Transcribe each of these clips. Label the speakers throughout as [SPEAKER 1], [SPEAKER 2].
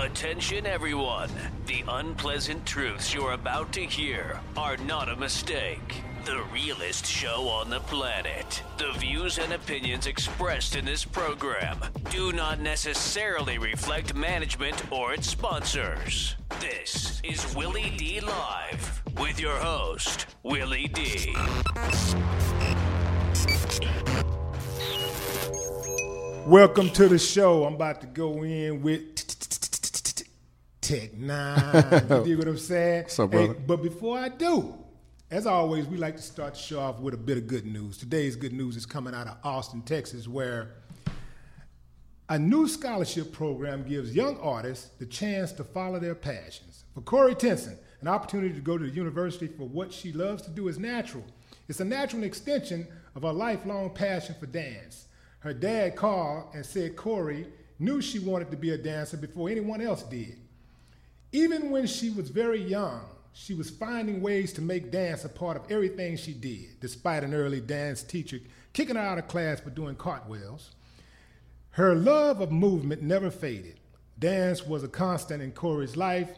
[SPEAKER 1] Attention, everyone. The unpleasant truths you're about to hear are not a mistake. The realest show on the planet. The views and opinions expressed in this program do not necessarily reflect management or its sponsors. This is Willie D Live with your host, Willie D.
[SPEAKER 2] Welcome to the show. I'm about to go in with Tech Nine. You dig what I'm saying?
[SPEAKER 3] Up, brother?
[SPEAKER 2] but before I do, as always, we like to start the show off with a bit of good news. Today's good news is coming out of Austin, Texas, where a new scholarship program gives young artists the chance to follow their passions. For Corey Tenson, an opportunity to go to the university for what she loves to do is natural. It's a natural extension of her lifelong passion for dance. Her dad called and said Corey knew she wanted to be a dancer before anyone else did. Even when she was very young, she was finding ways to make dance a part of everything she did, despite an early dance teacher kicking her out of class for doing cartwheels. Her love of movement never faded. Dance was a constant in Corey's life.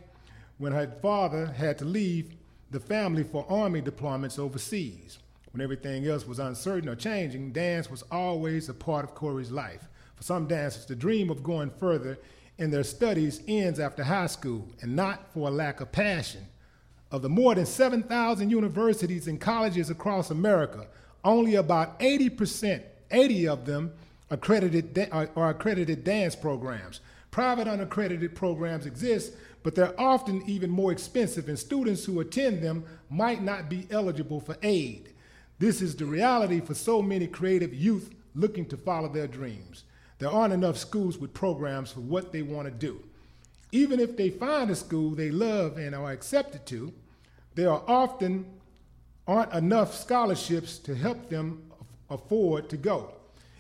[SPEAKER 2] When her father had to leave the family for army deployments overseas, when everything else was uncertain or changing, dance was always a part of Corey's life. For some dancers, the dream of going further in their studies ends after high school, and not for a lack of passion. Of the more than 7,000 universities and colleges across America, only about 80%, 80 of them accredited are accredited dance programs. Private unaccredited programs exist, but they're often even more expensive, and students who attend them might not be eligible for aid. This is the reality for so many creative youth looking to follow their dreams. There aren't enough schools with programs for what they want to do. Even if they find a school they love and are accepted to, there are often aren't enough scholarships to help them afford to go.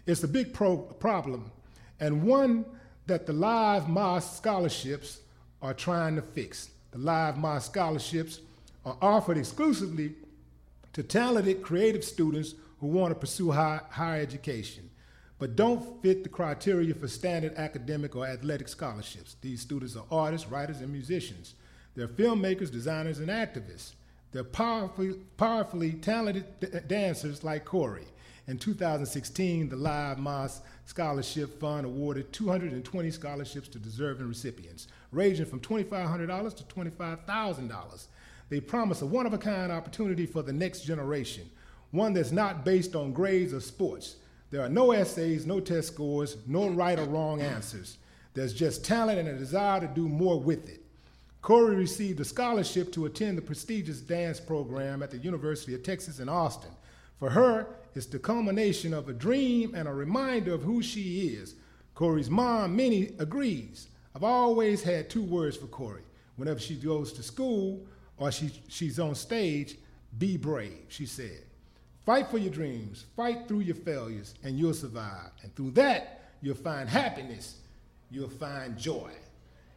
[SPEAKER 2] It's a big pro- problem, and one that the Live Moss scholarships are trying to fix. The Live Moss scholarships are offered exclusively to talented, creative students who want to pursue high, higher education, but don't fit the criteria for standard academic or athletic scholarships. These students are artists, writers, and musicians. They're filmmakers, designers, and activists. They're powerfully, powerfully talented d- uh, dancers like Corey. In 2016, the Live Moss Scholarship Fund awarded 220 scholarships to deserving recipients, ranging from $2,500 to $25,000. They promise a one of a kind opportunity for the next generation, one that's not based on grades or sports. There are no essays, no test scores, no right or wrong answers. There's just talent and a desire to do more with it. Corey received a scholarship to attend the prestigious dance program at the University of Texas in Austin. For her, it's the culmination of a dream and a reminder of who she is. Corey's mom, Minnie, agrees. I've always had two words for Corey. Whenever she goes to school or she, she's on stage, be brave, she said. Fight for your dreams, fight through your failures, and you'll survive. And through that, you'll find happiness, you'll find joy.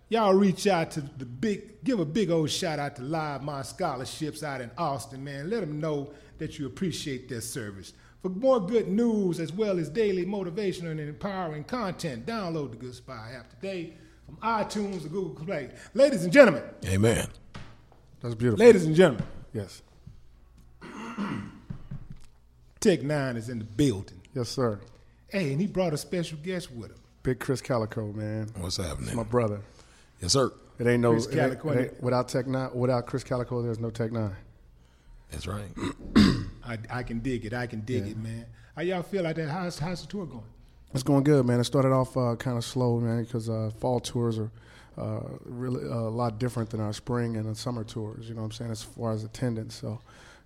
[SPEAKER 2] Y'all reach out to the big, give a big old shout out to Live My Scholarships out in Austin, man. Let them know that you appreciate their service. For more good news as well as daily motivational and empowering content, download the Good Spy app today from iTunes or Google Play. Ladies and gentlemen,
[SPEAKER 4] Amen.
[SPEAKER 3] That's beautiful.
[SPEAKER 2] ladies and gentlemen,
[SPEAKER 3] Yes.
[SPEAKER 2] Tech Nine is in the building.
[SPEAKER 3] Yes, sir.
[SPEAKER 2] Hey, and he brought a special guest with him.
[SPEAKER 3] Big Krizz Kaliko, man.
[SPEAKER 4] What's
[SPEAKER 3] It's
[SPEAKER 4] happening?
[SPEAKER 3] my brother.
[SPEAKER 4] Yes, sir.
[SPEAKER 3] It ain't no
[SPEAKER 2] Krizz
[SPEAKER 3] it ain't-
[SPEAKER 2] Kaliko.
[SPEAKER 3] it ain't- without Tech Nine, without Krizz Kaliko, there's no Tech Nine.
[SPEAKER 4] That's right.
[SPEAKER 2] I, I can dig it. I can dig it, man. How y'all feel like that? How's, how's the tour going?
[SPEAKER 3] It's going good, man. It started off uh, kind of slow, man, because uh, fall tours are uh, really uh, a lot different than our spring and summer tours. You know what I'm saying? As far as attendance, so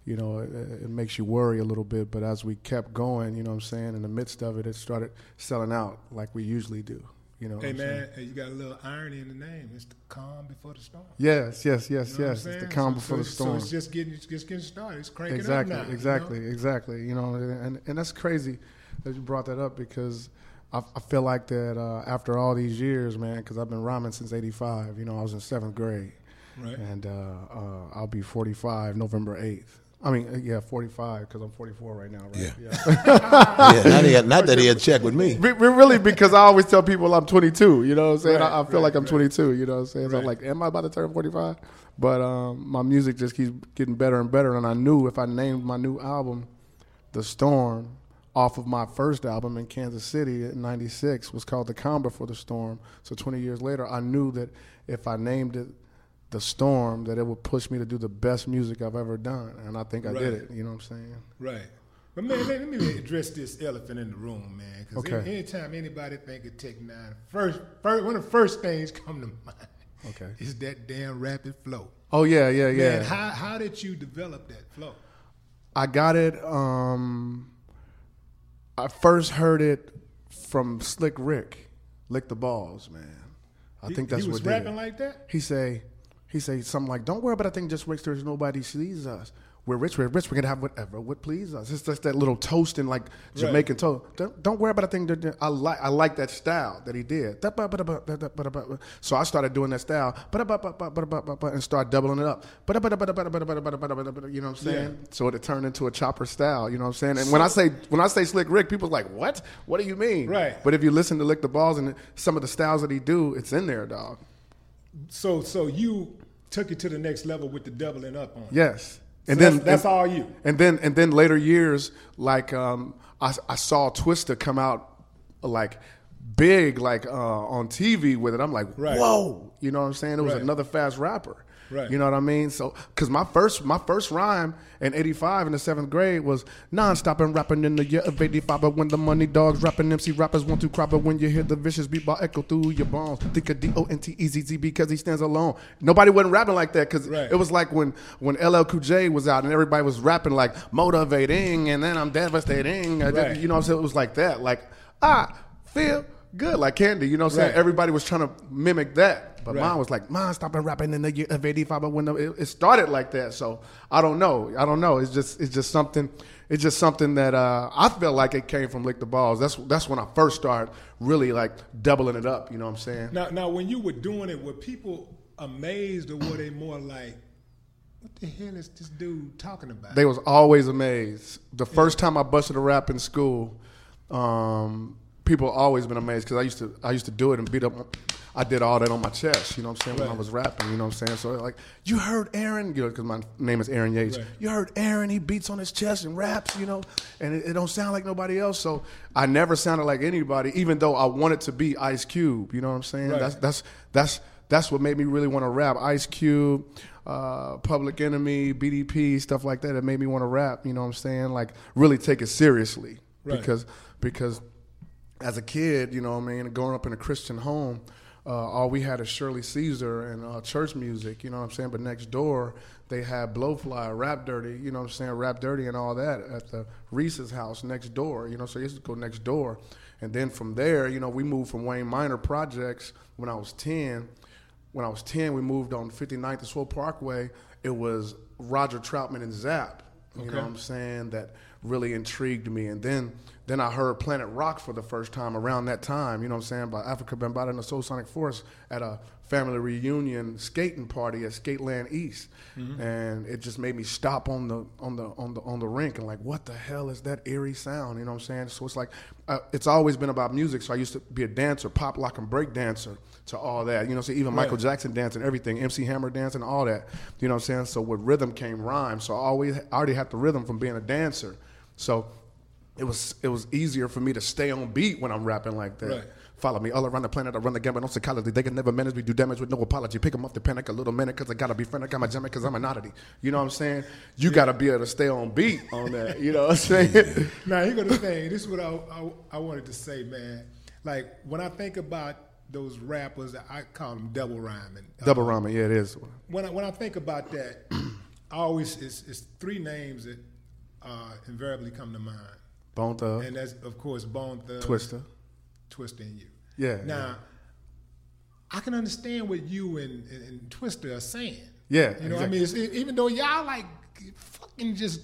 [SPEAKER 3] you know it, it makes you worry a little bit. But as we kept going, you know what I'm saying, in the midst of it, it started selling out like we usually do. You know?
[SPEAKER 2] Hey man, hey, you got a little irony in the name. It's the calm before the storm.
[SPEAKER 3] Yes, yes, yes,
[SPEAKER 2] You know
[SPEAKER 3] yes. It's the calm
[SPEAKER 2] So-
[SPEAKER 3] before
[SPEAKER 2] so
[SPEAKER 3] the storm.
[SPEAKER 2] So it's just getting, it's just getting started. It's cranking
[SPEAKER 3] exactly,
[SPEAKER 2] up now. you know?
[SPEAKER 3] exactly, exactly. You know, and and that's crazy that you brought that up because I, I feel like that uh, after all these years, man, because I've been rhyming since '85. You know, I was in seventh grade,
[SPEAKER 2] Right.
[SPEAKER 3] and uh, uh, I'll be 45 November 8th. I mean, uh, yeah, 45 because I'm 44 right now, right?
[SPEAKER 4] Yeah.
[SPEAKER 3] yeah.
[SPEAKER 4] yeah, not, he not that he had checked with me.
[SPEAKER 3] Re- re- really, because I always tell people I'm 22. You know what I'm saying?
[SPEAKER 2] Right,
[SPEAKER 3] I, I feel
[SPEAKER 2] right,
[SPEAKER 3] like I'm
[SPEAKER 2] right.
[SPEAKER 3] 22. You know what I'm saying? So I'm like, am I about to turn 45? But um, my music just keeps getting better and better. And I knew if I named my new album The Storm off of my first album in Kansas City in 96 was called The Calm Before the Storm. So 20 years later, I knew that if I named it The Storm, that it would push me to do the best music I've ever done. And I think I did it. You know what I'm saying?
[SPEAKER 2] Right. But man, let, me address this elephant in the room, man. Because
[SPEAKER 3] Okay.
[SPEAKER 2] anytime anybody think of Tech Nine, first, first, one of the first things come to mind
[SPEAKER 3] Okay.
[SPEAKER 2] is that damn rapid flow.
[SPEAKER 3] Oh, yeah, yeah, yeah.
[SPEAKER 2] Man, how how did you develop that flow?
[SPEAKER 3] I got it. Um, I first heard it from Slick Rick, lick the balls, man. I
[SPEAKER 2] He-
[SPEAKER 3] think that's what
[SPEAKER 2] he was
[SPEAKER 3] what did
[SPEAKER 2] rapping
[SPEAKER 3] it.
[SPEAKER 2] like that.
[SPEAKER 3] He say, he say something like, "Don't worry about a thing, just rich. There's nobody sees us. We're rich. We're rich. We're gonna have whatever would please us." It's just that little toasting, like Jamaican toast. Don't, don't worry about a thing. that- I like, I like that style that he did. So I started doing that style, and start doubling it up. You know what I'm saying? So it turned into a chopper style. You know what I'm saying? And when I say when I say Slick Rick, people's like, "What? What do you mean?"
[SPEAKER 2] Right.
[SPEAKER 3] But if you listen to Lick the Balls and some of the styles that he do, it's in there, dog.
[SPEAKER 2] So so you took it to the next level with the doubling up on. it.
[SPEAKER 3] Yes. And
[SPEAKER 2] So
[SPEAKER 3] then
[SPEAKER 2] that's, that's
[SPEAKER 3] and,
[SPEAKER 2] all you.
[SPEAKER 3] And then and then later years, like um, I, I saw Twista come out like big, like uh, on TV with it. I'm like,
[SPEAKER 2] Right.
[SPEAKER 3] whoa, you know what I'm saying? It was
[SPEAKER 2] Right.
[SPEAKER 3] another fast rapper.
[SPEAKER 2] Right.
[SPEAKER 3] You know what I mean? So, cause my first my first rhyme in '85 in the seventh grade was non-stop and rapping in the year of '85. But when the money dogs rapping, MC rappers want to crop. But when you hear the vicious beat bar echo through your bones, think of D O N T E Z Z because he stands alone. Nobody wasn't rapping like that because
[SPEAKER 2] Right.
[SPEAKER 3] it was like when when LL Cool J was out and everybody was rapping like motivating and then I'm devastating.
[SPEAKER 2] Right.
[SPEAKER 3] You know what I'm saying? It was like that. Like I feel good, like Candy. You know what I'm saying?
[SPEAKER 2] Right.
[SPEAKER 3] Everybody was trying to mimic that. But
[SPEAKER 2] Right.
[SPEAKER 3] mine was like, mine stopped rapping in the year of 85. But when it, it started like that, so I don't know. I don't know. It's just it's just something. It's just something that uh, I felt like it came from Lick the Balls. That's that's when I first started really like doubling it up. You know what I'm saying?
[SPEAKER 2] Now now when you were doing it, were people amazed or were they more like, what the hell is this dude talking about?
[SPEAKER 3] They was always amazed. The first time I busted a rap in school, um, people always been amazed because I used to I used to do it and beat up. I did all that on my chest, you know what I'm saying, when I was rapping, you know what I'm saying. So like, you heard Aaron, you know, because my name is Aaron Yates.
[SPEAKER 2] Right.
[SPEAKER 3] You heard Aaron, he beats on his chest and raps, you know, and it, it don't sound like nobody else. So I never sounded like anybody, even though I wanted to be Ice Cube. You know what I'm saying?
[SPEAKER 2] Right.
[SPEAKER 3] That's that's that's that's what made me really want to rap. Ice Cube, uh, Public Enemy, BDP, stuff like that. That made me want to rap. You know what I'm saying? Like really take it seriously
[SPEAKER 2] Right.
[SPEAKER 3] because because as a kid, you know what I mean, growing up in a Christian home, uh, all we had is Shirley Caesar and uh, church music, you know what I'm saying? But next door, they had Blowfly, Rapp Dirty, you know what I'm saying? Rapp Dirty and all that at the Reese's house next door, you know, so you used to go next door. And then from there, you know, we moved from Wayne Miner Projects when I was 10. When I was 10, we moved on 59th and Swope Parkway. It was Roger Troutman and Zapp, you
[SPEAKER 2] Okay.
[SPEAKER 3] know what I'm saying, that really intrigued me. And then then I heard Planet Rock for the first time around that time, you know what I'm saying, by Afrika Bambaataa and the Soulsonic Force at a family reunion skating party at Skateland East. And it just made me stop on the on the on the on the rink and like what the hell is that eerie sound, you know what I'm saying? So it's like uh, it's always been about music. So I used to be a dancer, pop lock and break dancer to all that. You know, so even Michael Jackson dancing, everything, MC Hammer dancing, all that. You know what I'm saying? So with rhythm came rhyme. So I always I already had the rhythm from being a dancer. So it was it was easier for me to stay on beat when I'm rapping like that.
[SPEAKER 2] Right.
[SPEAKER 3] Follow me all around the planet. I run the gamut on psychology. They can never manage me. Do damage with no apology. Pick 'em up the panic a little minute because I gotta be frantic. I'm a jammer because I'm an oddity. You know what I'm saying? You gotta be able to stay on beat on that. You know what I'm saying?
[SPEAKER 2] Now here go the thing. This is what I, I I wanted to say, man. Like when I think about those rappers, I call them double rhyming.
[SPEAKER 3] Double rhyming. Yeah, it is.
[SPEAKER 2] when I, when I think about that, I always it's, it's three names that uh, invariably come to mind,
[SPEAKER 3] Bone Thug,
[SPEAKER 2] and that's of course Bone Thugs,
[SPEAKER 3] Twista.
[SPEAKER 2] Twista, and you.
[SPEAKER 3] Yeah,
[SPEAKER 2] Now, I can understand what you and, and, and Twista are saying.
[SPEAKER 3] Yeah,
[SPEAKER 2] You know, what I mean, it's, even though y'all like fucking just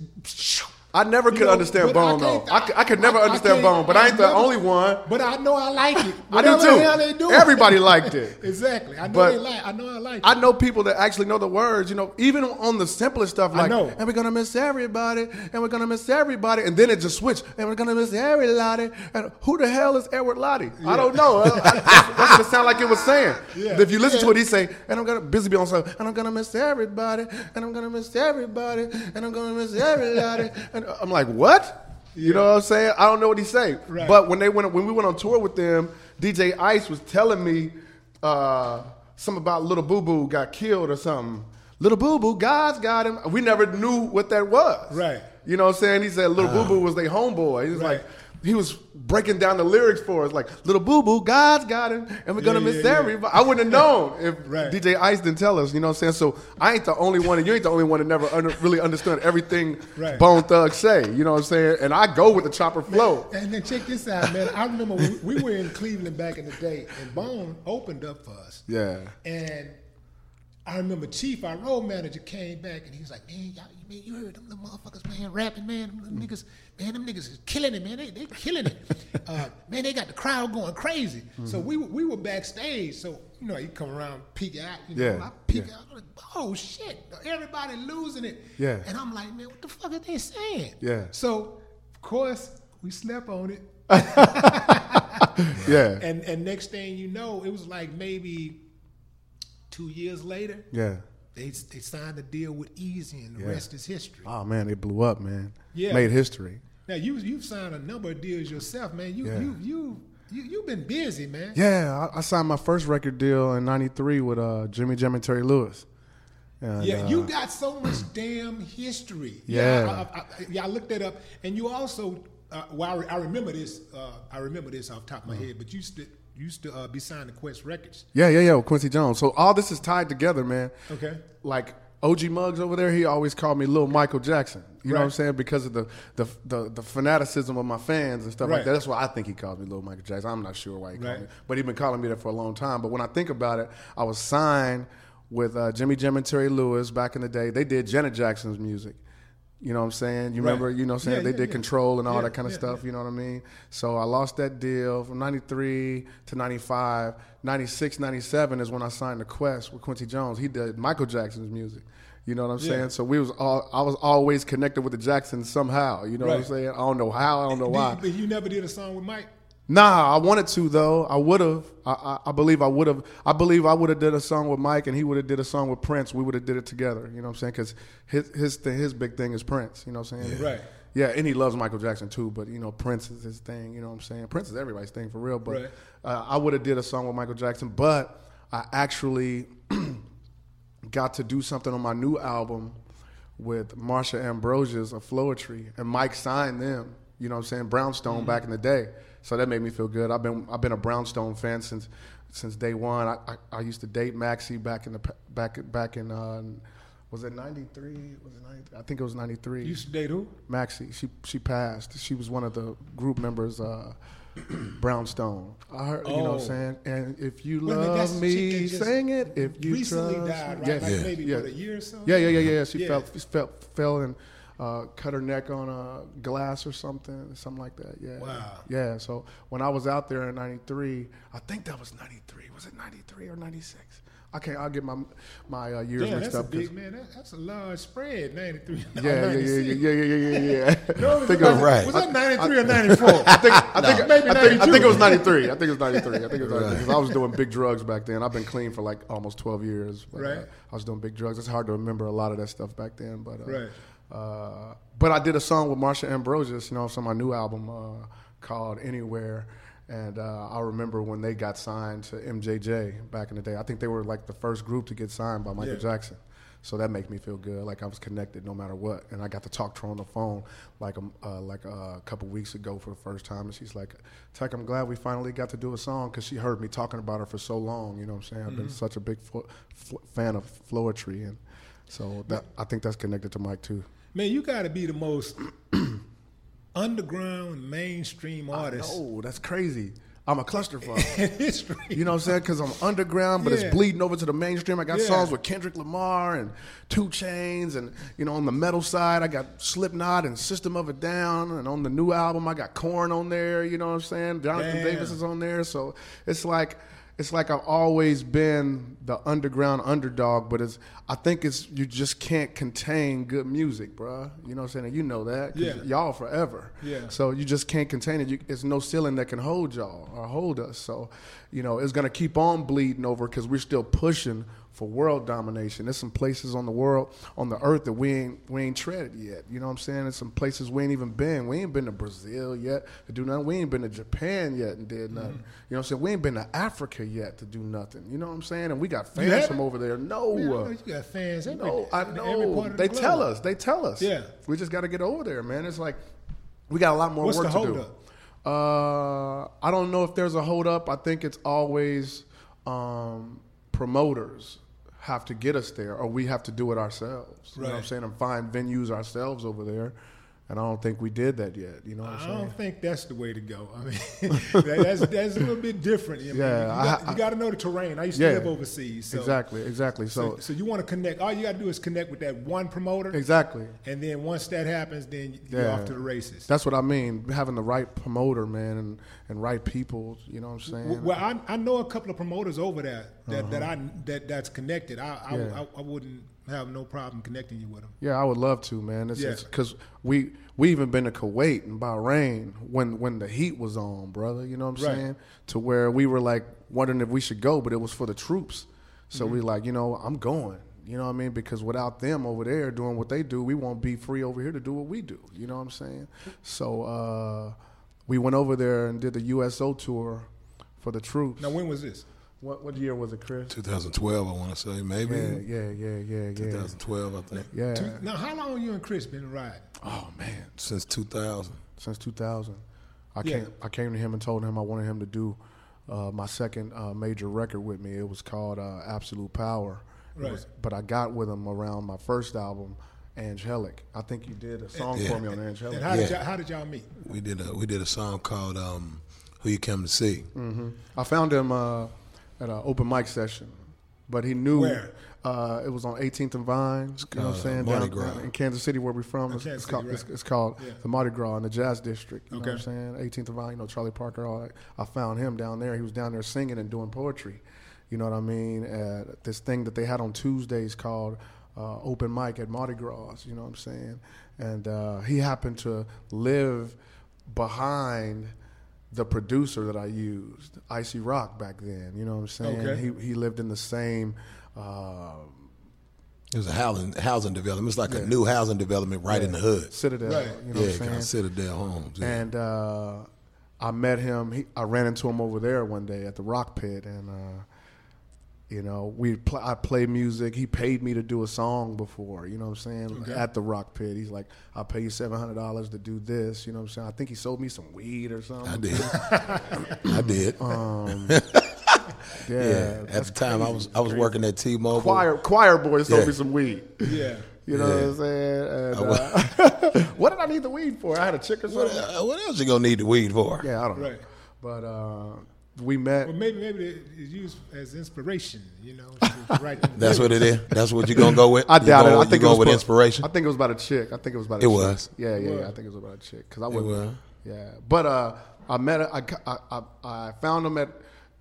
[SPEAKER 3] I never
[SPEAKER 2] You
[SPEAKER 3] could
[SPEAKER 2] know,
[SPEAKER 3] understand
[SPEAKER 2] I
[SPEAKER 3] Bone though. I, c- I could never
[SPEAKER 2] I- I
[SPEAKER 3] understand Bone, but I ain't the
[SPEAKER 2] never-
[SPEAKER 3] only one.
[SPEAKER 2] But I know I like it.
[SPEAKER 3] I do too.
[SPEAKER 2] The hell they do.
[SPEAKER 3] Everybody liked it.
[SPEAKER 2] exactly. I know
[SPEAKER 3] But
[SPEAKER 2] they like. I know I like.
[SPEAKER 3] I know people that actually know the words, you know, even on the simplest stuff
[SPEAKER 2] I
[SPEAKER 3] like, and we're gonna miss everybody, and we're gonna miss everybody, and then it just switched, and we're gonna miss everybody, and who the hell is Edward Lottie? I don't know. I- I- that's, what it sounded like it was saying.
[SPEAKER 2] Yeah.
[SPEAKER 3] If you listen to
[SPEAKER 2] Yeah.
[SPEAKER 3] it, he say, and I'm gonna busy be on something, and I'm gonna miss everybody, and I'm gonna miss everybody, and I'm gonna miss everybody, and I'm like, what? You know what I'm saying? I don't know what he say.
[SPEAKER 2] Right.
[SPEAKER 3] But when they went, when we went on tour with them, DJ Ice was telling me uh, something about Little Boo Boo got killed or something. Little Boo Boo, God's got him. We never knew what that was.
[SPEAKER 2] Right.
[SPEAKER 3] You know what I'm saying? He said Little Boo Boo was their homeboy. He was
[SPEAKER 2] Right.
[SPEAKER 3] like, he was breaking down the lyrics for us, like Little Boo Boo, God's got him, and we're gonna
[SPEAKER 2] Yeah,
[SPEAKER 3] miss
[SPEAKER 2] yeah, yeah.
[SPEAKER 3] everybody. I wouldn't have known if
[SPEAKER 2] Right.
[SPEAKER 3] DJ Ice didn't tell us. You know what I'm saying? So I ain't the only one, and you ain't the only one that never under, really understood everything
[SPEAKER 2] Right.
[SPEAKER 3] Bone Thug say. You know what I'm saying? And I go with the chopper flow.
[SPEAKER 2] And then check this out, man. I remember we, we were in Cleveland back in the day, and Bone opened up for us.
[SPEAKER 3] Yeah.
[SPEAKER 2] And I remember Chief, our road manager, came back and he was like, "Man, y'all, man, you heard them, them motherfuckers, man, rapping, man. Them, them mm. niggas, man, them niggas is killing it, man. They they killing it. uh, man, they got the crowd going crazy. So we were- we were backstage. So you know, you come around, peek out. You know,
[SPEAKER 3] Yeah,
[SPEAKER 2] I peek
[SPEAKER 3] yeah.
[SPEAKER 2] out. I'm like, oh shit, everybody losing it.
[SPEAKER 3] Yeah.
[SPEAKER 2] And I'm like, man, what the fuck are they saying?
[SPEAKER 3] Yeah.
[SPEAKER 2] So of course we slept on it.
[SPEAKER 3] Yeah.
[SPEAKER 2] And and next thing you know, it was like maybe two years later,
[SPEAKER 3] Yeah.
[SPEAKER 2] They they signed a deal with Eazy, and the
[SPEAKER 3] Yeah.
[SPEAKER 2] rest is history.
[SPEAKER 3] Oh man, it blew up, man.
[SPEAKER 2] Yeah.
[SPEAKER 3] Made history.
[SPEAKER 2] Now you you've signed a number of deals yourself, man. You
[SPEAKER 3] Yeah.
[SPEAKER 2] you you you you've been busy, man.
[SPEAKER 3] Yeah, I, I signed my first record deal in '93 with uh, Jimmy Jam and Terry Lewis. And,
[SPEAKER 2] Yeah,
[SPEAKER 3] uh,
[SPEAKER 2] you got so much damn history.
[SPEAKER 3] Yeah.
[SPEAKER 2] I, I, I, yeah, I looked that up, and you also. Uh, well, I, re- I remember this. Uh, I remember this off the top of my head. But you you used to uh, be signed to Qwest Records.
[SPEAKER 3] Yeah, yeah, yeah, with Quincy Jones. So all this is tied together, man.
[SPEAKER 2] Okay.
[SPEAKER 3] Like OG Muggs over there, he always called me Little Michael Jackson. You know what I'm saying? Because of the, the the the fanaticism of my fans and stuff like that. That's why I think he called me Little Michael Jackson. I'm not sure why he called
[SPEAKER 2] Right.
[SPEAKER 3] me, but he's been calling me that for a long time. But when I think about it, I was signed with uh, Jimmy Jam and Terry Lewis back in the day. They did Janet Jackson's music. You know what I'm saying? You
[SPEAKER 2] Right.
[SPEAKER 3] remember, you know what I'm saying?
[SPEAKER 2] Yeah,
[SPEAKER 3] they
[SPEAKER 2] yeah,
[SPEAKER 3] did
[SPEAKER 2] yeah.
[SPEAKER 3] Control and all that kind of stuff, you know what I mean? So I lost that deal from 93 to 95. 96, 97 is when I signed the Qwest with Quincy Jones. He did Michael Jackson's music. You know what I'm saying? So we was all I was always connected with the Jacksons somehow. You know what I'm saying? I don't know how, I don't know why.
[SPEAKER 2] But you never did a song with Mike.
[SPEAKER 3] Nah, I wanted to though. I would have. I, I, I believe I would have. I believe I would have did a song with Mike, and he would have did a song with Prince. We would have did it together. You know what I'm saying? Because his his thing, his big thing is Prince. You know what I'm saying?
[SPEAKER 2] Right.
[SPEAKER 3] Yeah, and he loves Michael Jackson too. But you know, Prince is his thing. You know what I'm saying? Prince is everybody's thing for real. But
[SPEAKER 2] Right.
[SPEAKER 3] uh, I would have did a song with Michael Jackson. But I actually got to do something on my new album with Marsha Ambrosius of Floetry, and Mike signed them. You know what I'm saying? Brownstone
[SPEAKER 2] Mm-hmm.
[SPEAKER 3] back in the day. So that made me feel good. I've been I've been a Brownstone fan since since day one. I, I, I used to date Maxee back in the back back in uh, was it '93? Was it 90, I think it was '93.
[SPEAKER 2] You used to date who?
[SPEAKER 3] Maxee, she she passed. She was one of the group members. Uh, Brownstone. I heard, you know what I'm
[SPEAKER 2] Oh.
[SPEAKER 3] saying? And if you
[SPEAKER 2] Wait
[SPEAKER 3] love me, sing it. If you
[SPEAKER 2] recently died, right?
[SPEAKER 3] Yeah,
[SPEAKER 2] Like
[SPEAKER 3] yeah,
[SPEAKER 2] maybe
[SPEAKER 3] yeah.
[SPEAKER 2] what, a year or so?
[SPEAKER 3] Yeah, yeah, yeah, yeah. She
[SPEAKER 2] Yeah.
[SPEAKER 3] fell, fell, fell and uh, cut her neck on a glass or something, something like that. Yeah.
[SPEAKER 2] Wow.
[SPEAKER 3] Yeah. So when I was out there in '93, I think that was '93. Was it '93 or '96? I can't. I'll get my my uh, years mixed
[SPEAKER 2] up. Yeah,
[SPEAKER 3] that's a
[SPEAKER 2] big man. That, that's a large spread. Ninety three.
[SPEAKER 3] Yeah, yeah, yeah, yeah, yeah, yeah, yeah, yeah.
[SPEAKER 2] no,
[SPEAKER 3] I think
[SPEAKER 2] was,
[SPEAKER 4] right.
[SPEAKER 2] Was that ninety three or ninety four?
[SPEAKER 3] I think. I think no.
[SPEAKER 2] maybe
[SPEAKER 3] ninety two. I think it was ninety three. I think it was ninety three. I think it was ninety three. Because I was doing big drugs back then. I've been clean for like almost twelve years. But, uh,
[SPEAKER 2] right.
[SPEAKER 3] Uh, I was doing big drugs. It's hard to remember a lot of that stuff back then. But uh,
[SPEAKER 2] right.
[SPEAKER 3] Uh, but I did a song with Marsha Ambrosius, you know, on my new album uh, called Anywhere. And uh, I remember when they got signed to MJJ back in the day. I think they were like the first group to get signed by Michael
[SPEAKER 2] Yeah.
[SPEAKER 3] Jackson. So that made me feel good, like I was connected no matter what. And I got to talk to her on the phone like a, uh, like a couple weeks ago for the first time. And she's like, Tech, I'm glad we finally got to do a song because she heard me talking about her for so long. You know what I'm saying? I've been such a big flo- fl- fan of Floetry. And so that I think that's connected to Mike too.
[SPEAKER 2] Man, you got to be the most underground mainstream artist.
[SPEAKER 3] Oh, that's crazy. I'm a clusterfuck. You know what I'm saying? Because I'm underground, but
[SPEAKER 2] Yeah.
[SPEAKER 3] it's bleeding over to the mainstream. I got
[SPEAKER 2] Yeah.
[SPEAKER 3] songs with Kendrick Lamar and 2 Chainz, and you know, on the metal side, I got Slipknot and System of a Down, and on the new album, I got Korn on there. You know what I'm saying? Jonathan
[SPEAKER 2] Damn.
[SPEAKER 3] Davis is on there, so it's like it's like I've always been the underground underdog, but it's I think it's you just can't contain good music, bruh. You know what I'm saying? And you know that,
[SPEAKER 2] Yeah.
[SPEAKER 3] y'all forever.
[SPEAKER 2] Yeah.
[SPEAKER 3] So you just can't contain it. You, it's no ceiling that can hold y'all or hold us. So, you know, it's gonna keep on bleeding over because we're still pushing for world domination. There's some places on the world, on the earth that we ain't we ain't treaded yet. You know what I'm saying? There's some places we ain't even been. We ain't been to Brazil yet to do nothing. We ain't been to Japan yet and did nothing. You know what I'm saying? We ain't been to Africa yet to do nothing. You know what I'm saying? And we got fans from over there. No.
[SPEAKER 2] Man, I know you got fans every,
[SPEAKER 3] No, I know. They
[SPEAKER 2] the
[SPEAKER 3] tell us. They tell us.
[SPEAKER 2] Yeah.
[SPEAKER 3] We just got to get over there, man. It's like we got a lot more
[SPEAKER 2] What's
[SPEAKER 3] work to do.
[SPEAKER 2] holdup?
[SPEAKER 3] Uh, I don't know if there's a hold up. I think it's always um, promoters have to get us there, or we have to do it ourselves. You know what I'm saying? And find venues ourselves over there. And I don't think we did that yet. You know what I'm saying?
[SPEAKER 2] don't think that's the way to go. I mean, that- that's that's a little bit different. I mean,
[SPEAKER 3] Yeah,
[SPEAKER 2] you, got,
[SPEAKER 3] I-
[SPEAKER 2] you to know the terrain. I used to
[SPEAKER 3] Yeah.
[SPEAKER 2] live overseas, so
[SPEAKER 3] exactly, exactly.
[SPEAKER 2] So,
[SPEAKER 3] So,
[SPEAKER 2] so you want to connect. All you got to do is connect with that one promoter,
[SPEAKER 3] exactly.
[SPEAKER 2] and then once that happens, then you're
[SPEAKER 3] Yeah.
[SPEAKER 2] off to the races.
[SPEAKER 3] That's what I mean. Having the right promoter, man, and, and right people. You know what I'm saying?
[SPEAKER 2] Well, I, I know a couple of promoters over there that, that I that that's connected. I I,
[SPEAKER 3] Uh-huh. Yeah.
[SPEAKER 2] I I wouldn't have no problem connecting you with them.
[SPEAKER 3] Yeah, I would love to, man. It's
[SPEAKER 2] Yeah.
[SPEAKER 3] because we we even been to Kuwait and Bahrain when when the heat was on, brother. You know what I'm
[SPEAKER 2] Right.
[SPEAKER 3] saying? To where we were like wondering if we should go, but it was for the troops. So
[SPEAKER 2] Mm-hmm.
[SPEAKER 3] we like, you know, I'm going. You know what I mean? Because without them over there doing what they do, we won't be free over here to do what we do. You know what I'm saying? So uh, we went over there and did the USO tour for the troops.
[SPEAKER 2] Now, when was this?
[SPEAKER 3] What what year was it, Krizz?
[SPEAKER 4] 2012, I want to say maybe
[SPEAKER 3] Yeah, yeah, yeah, yeah, yeah.
[SPEAKER 4] 2012, I think.
[SPEAKER 3] Yeah.
[SPEAKER 2] Two- Now, how long you and Krizz been riding?
[SPEAKER 3] Oh man.
[SPEAKER 4] Since 2000.
[SPEAKER 3] since 2000. I
[SPEAKER 2] Yeah.
[SPEAKER 3] came I came to him and told him I wanted him to do uh, my second uh, major record with me. It was called uh, Absolute Power.
[SPEAKER 2] Right.
[SPEAKER 3] was- but I got with him around my first album, Anghellic. I think you did a song
[SPEAKER 4] Yeah.
[SPEAKER 3] for me on Anghellic.
[SPEAKER 2] And how did
[SPEAKER 4] Yeah.
[SPEAKER 2] y'all, how did y'all meet?
[SPEAKER 4] We did a we did a song called um, "Who You Come to See."
[SPEAKER 3] I found him uh, at an open mic session, but he knew
[SPEAKER 2] Where?
[SPEAKER 3] Uh, it was on 18th and Vine. You know what I'm
[SPEAKER 4] uh,
[SPEAKER 3] saying?
[SPEAKER 4] Mardi
[SPEAKER 3] Down-
[SPEAKER 4] Gras.
[SPEAKER 3] down in Kansas City, where we're from. It's, it's
[SPEAKER 2] City,
[SPEAKER 3] called,
[SPEAKER 2] right.
[SPEAKER 3] it's, it's called
[SPEAKER 2] Yeah.
[SPEAKER 3] the Mardi Gras in the Jazz District. You know what I'm saying? 18th and Vine. You know Charlie Parker. All that. I found him down there. He was down there singing and doing poetry. You know what I mean? At this thing that they had on Tuesdays called uh, open mic at Mardi Gras. You know what I'm saying? And uh, he happened to live behind the producer that I used, Icy Rock, back then. You know what I'm saying?
[SPEAKER 2] Okay.
[SPEAKER 3] He he lived in the same. Uh,
[SPEAKER 4] It was a housing housing development. It's like a new housing development right in the hood.
[SPEAKER 3] Citadel,
[SPEAKER 2] Right.
[SPEAKER 3] you know
[SPEAKER 4] yeah,
[SPEAKER 3] what I'm saying?
[SPEAKER 4] Citadel Homes. Yeah.
[SPEAKER 3] And uh, I met him. He, I ran into him over there one day at the Rock Pit, and uh, you know, we pl- I play music. He paid me to do a song before. You know what I'm saying?
[SPEAKER 2] Okay.
[SPEAKER 3] At the Rock Pit, he's like, "I'll pay you seven hundred dollars to do this." You know what I'm saying? I think he sold me some weed or something.
[SPEAKER 4] I did. I did.
[SPEAKER 3] Um, yeah,
[SPEAKER 4] yeah. At the time, I was I was working at T-Mobile.
[SPEAKER 3] choir choir boy sold
[SPEAKER 4] Yeah.
[SPEAKER 3] me some weed.
[SPEAKER 2] Yeah.
[SPEAKER 3] You know
[SPEAKER 4] Yeah.
[SPEAKER 3] what I'm saying? And, uh, what did I need the weed for? I had a chick or
[SPEAKER 4] What, uh, what else you gonna need the weed for?
[SPEAKER 3] Yeah, I don't know.
[SPEAKER 2] Right.
[SPEAKER 3] But uh, we met.
[SPEAKER 2] Well, maybe maybe it's used as inspiration. You know, to write them
[SPEAKER 4] That's what it is. That's what you're gonna go with.
[SPEAKER 3] I
[SPEAKER 4] You
[SPEAKER 3] doubt it. I think it was
[SPEAKER 4] with
[SPEAKER 3] about-
[SPEAKER 4] inspiration.
[SPEAKER 3] I think it was about a chick. I think it was about a
[SPEAKER 4] It
[SPEAKER 3] chick.
[SPEAKER 4] was.
[SPEAKER 3] Yeah, yeah, yeah. I think it was about a chick because I wouldn't.
[SPEAKER 4] was.
[SPEAKER 3] Yeah, but uh, I met. her- I, I I I found him at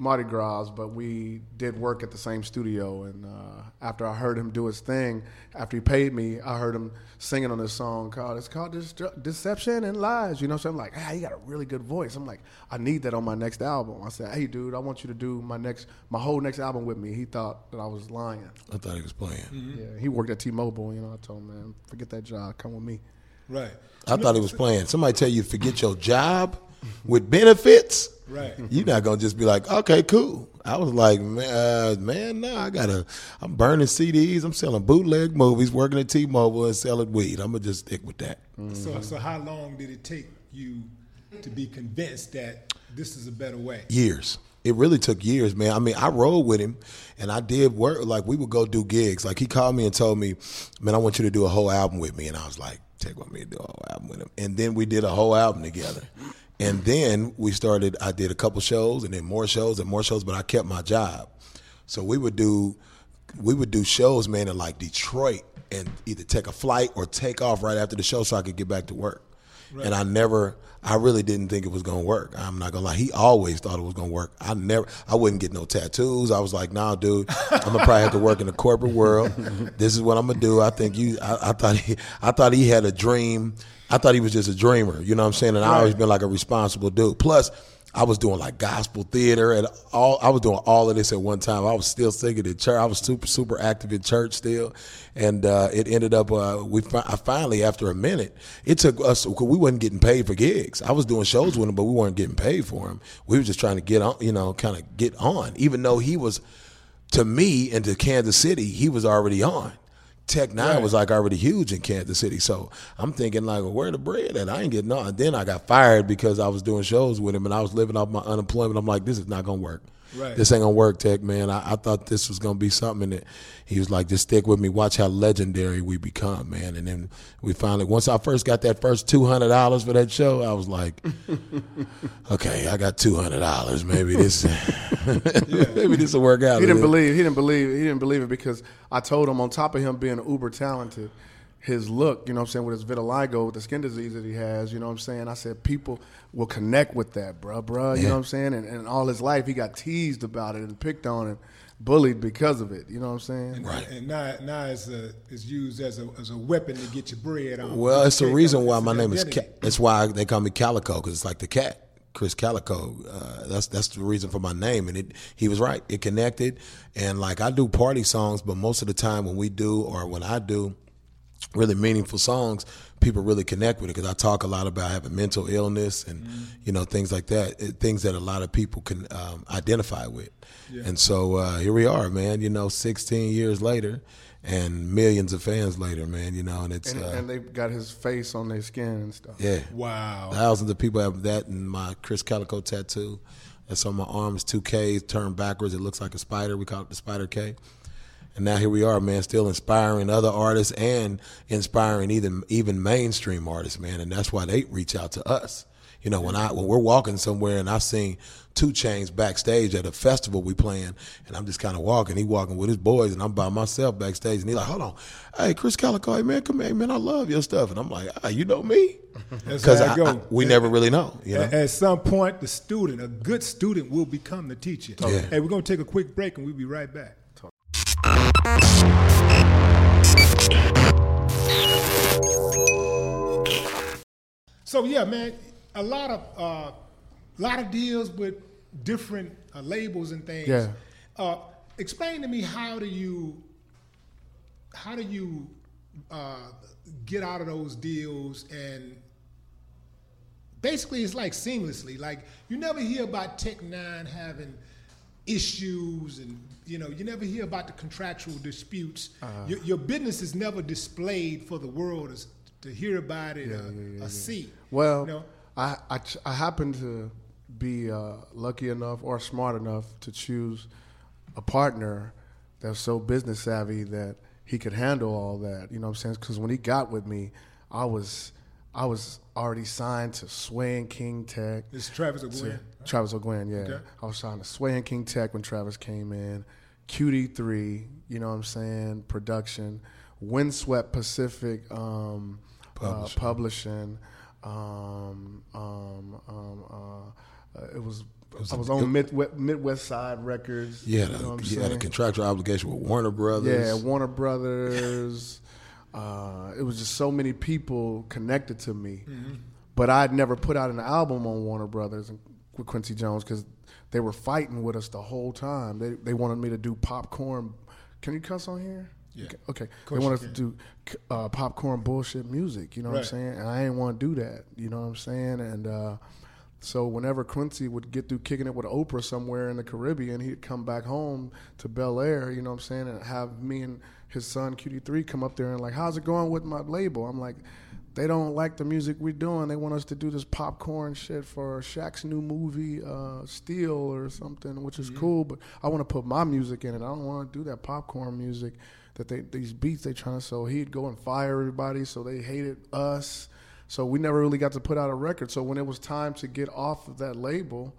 [SPEAKER 3] Mardi Gras, but we did work at the same studio. And uh, after I heard him do his thing, after he paid me, I heard him singing on this song called "It's called Destru- Deception and Lies." You know, so I'm like, ah, he got a really good voice. I'm like, I need that on my next album. I said, hey, dude, I want you to do my next, my whole next album with me. He thought that I was lying.
[SPEAKER 4] I thought he was playing.
[SPEAKER 3] Yeah, he worked at T-Mobile. You know, I told him, man, forget that job. Come with me.
[SPEAKER 2] Right.
[SPEAKER 4] I thought he was playing. Somebody tell you forget your job with benefits.
[SPEAKER 2] Right.
[SPEAKER 4] You're not gonna just be like, okay, cool. I was like, man, uh, man, no, I gotta. I'm burning CDs. I'm selling bootleg movies, working at T-Mobile, and selling weed. I'm gonna just stick with that.
[SPEAKER 2] So so how long did it take you to be convinced that this is a better way?
[SPEAKER 4] Years. It really took years, man. I mean, I rode with him, and I did work. Like we would go do gigs. Like he called me and told me, "Man, I want you to do a whole album with me," and I was like, "Take want me to do a whole album with him." And then we did a whole album together. And then we started. I did a couple shows, and then more shows, and more shows. But I kept my job, so we would do we would do shows, man, in like Detroit, and either take a flight or take off right after the show so I could get back to work. And I never, I really didn't think it was gonna work. I'm not gonna lie. He always thought it was gonna work. I never, I wouldn't get no tattoos. I was like, nah, dude, I'm gonna probably have to work in the corporate world. This is what I'm gonna do. I think you, I, I thought he, I thought he had a dream. I thought he was just a dreamer. You know what I'm saying? And I always been like a responsible dude. Plus, I was doing like gospel theater and all. I was doing all of this at one time. I was still singing in church. I was super super active in church still, and uh, it ended up. Uh, we fi- I finally after a minute, it took us. 'cause We wasn't getting paid for gigs. I was doing shows with him, but we weren't getting paid for him. We were just trying to get on, you know, kind of get on. Even though he was, to me and to Kansas City, he was already on. Tech Nine was like already huge in Kansas City, so I'm thinking like, well, where the bread at? I ain't getting on. And then I got fired because I was doing shows with him and I was living off my unemployment. I'm like, this is not gonna work.
[SPEAKER 2] Right.
[SPEAKER 4] This ain't gonna work, Tech man. I, I thought this was gonna be something that he was like, just stick with me. Watch how legendary we become, man. And then we finally, once I first got that first two hundred dollars for that show, I was like, okay, I got two hundred dollars. Maybe this, maybe this will work out.
[SPEAKER 3] He didn't believe. He didn't believe. He didn't believe it because I told him on top of him being uber talented, his look, you know what I'm saying, with his vitiligo, with the skin disease that he has, you know what I'm saying. I said people will connect with that, bruh, bruh. You
[SPEAKER 4] Yeah.
[SPEAKER 3] know what I'm saying. And, and all his life he got teased about it and picked on and bullied because of it. You know what I'm saying.
[SPEAKER 4] Right.
[SPEAKER 2] And now, now it's, a, it's used as a, as a weapon to get your bread on.
[SPEAKER 4] Well, it's the reason why my name is.
[SPEAKER 2] identity.
[SPEAKER 4] Ca- that's why they call me Kaliko because it's like the cat, Krizz Kaliko. Uh, that's that's the reason for my name, and it. He was right. It connected, and like I do party songs, but most of the time when we do or when I do really meaningful songs, people really connect with it because I talk a lot about having mental illness and you know things like that, it- things that a lot of people can um, identify with. And so uh, here we are, man. You know, 16 years later, and millions of fans later, man. You know, and it's
[SPEAKER 3] And,
[SPEAKER 4] uh,
[SPEAKER 3] and they got his face on their skin and stuff.
[SPEAKER 4] yeah.
[SPEAKER 2] Wow.
[SPEAKER 4] Thousands of people have that in my Krizz Kaliko tattoo. That's on my arms, two Ks turned backwards. It looks like a spider. We call it the Spider K. And now here we are, man, still inspiring other artists and inspiring even even mainstream artists, man. And that's why they reach out to us. You know, when I when we're walking somewhere and I seen 2 Chainz backstage at a festival we playing, and I'm just kind of walking. He walking with his boys, and I'm by myself backstage, and he like, "Hold on, hey Krizz Kaliko, hey man, come here, man, I love your stuff." And I'm like, ah, "You know me?" Because
[SPEAKER 2] how it go.
[SPEAKER 4] we never really know, you know.
[SPEAKER 2] At, at some point, the student, a good student, will become the teacher.
[SPEAKER 4] Yeah.
[SPEAKER 2] Hey, we're going to take a quick break and we'll be right back. So yeah, man, a lot of uh, lot of deals with different uh, labels and things.
[SPEAKER 3] Yeah.
[SPEAKER 2] Uh, explain to me how do you how do you uh, get out of those deals and basically it's like seamlessly. Like you never hear about Tech Nine having issues, and you know you never hear about the contractual disputes. Your, your business is never displayed for the world to, to hear about it, or, or see.
[SPEAKER 3] Well,
[SPEAKER 2] you know?
[SPEAKER 3] I, I ch- I happen to be uh, lucky enough or smart enough to choose a partner that's so business savvy that he could handle all that. You know what I'm saying? Because when he got with me, I was I was already signed to Sway and King Tech.
[SPEAKER 2] It's Travis O'Guin.
[SPEAKER 3] Travis O'Guin, yeah.
[SPEAKER 2] Okay.
[SPEAKER 3] I was signed to Sway and King Tech when Travis came in. QD3, you know what I'm saying? Production. Windswept Pacific um, uh, publishing. Um, um, um, uh, it was. I was on Midwest, Midwest Side Records.
[SPEAKER 4] You had
[SPEAKER 3] you know what
[SPEAKER 4] a,
[SPEAKER 3] I'm
[SPEAKER 4] you had a contractual obligation with Warner Brothers.
[SPEAKER 3] Yeah, Warner Brothers. uh, it was just so many people connected to me, but I'd never put out an album on Warner Brothers and with Quincy Jones because they were fighting with us the whole time. They they wanted me to do popcorn. Can you cuss on here?
[SPEAKER 2] Yeah.
[SPEAKER 3] Okay. They wanted to do uh, popcorn bullshit music. You know what I'm
[SPEAKER 2] Right.
[SPEAKER 3] saying? And I didn't want to do that. You know what I'm saying? And uh, so whenever Quincy would get through kicking it with Oprah somewhere in the Caribbean, he'd come back home to Bel Air, you know what I'm saying, and have me and his son QD3 come up there and like, how's it going with my label? I'm like, they don't like the music we're doing. They want us to do this popcorn shit for Shaq's new movie, uh, Steel or something, which is cool. But I want to put my music in it. I don't want to do that popcorn music that they these beats they trying to. sell. he'd go and fire everybody. So they hated us. So we never really got to put out a record. So when it was time to get off of that label,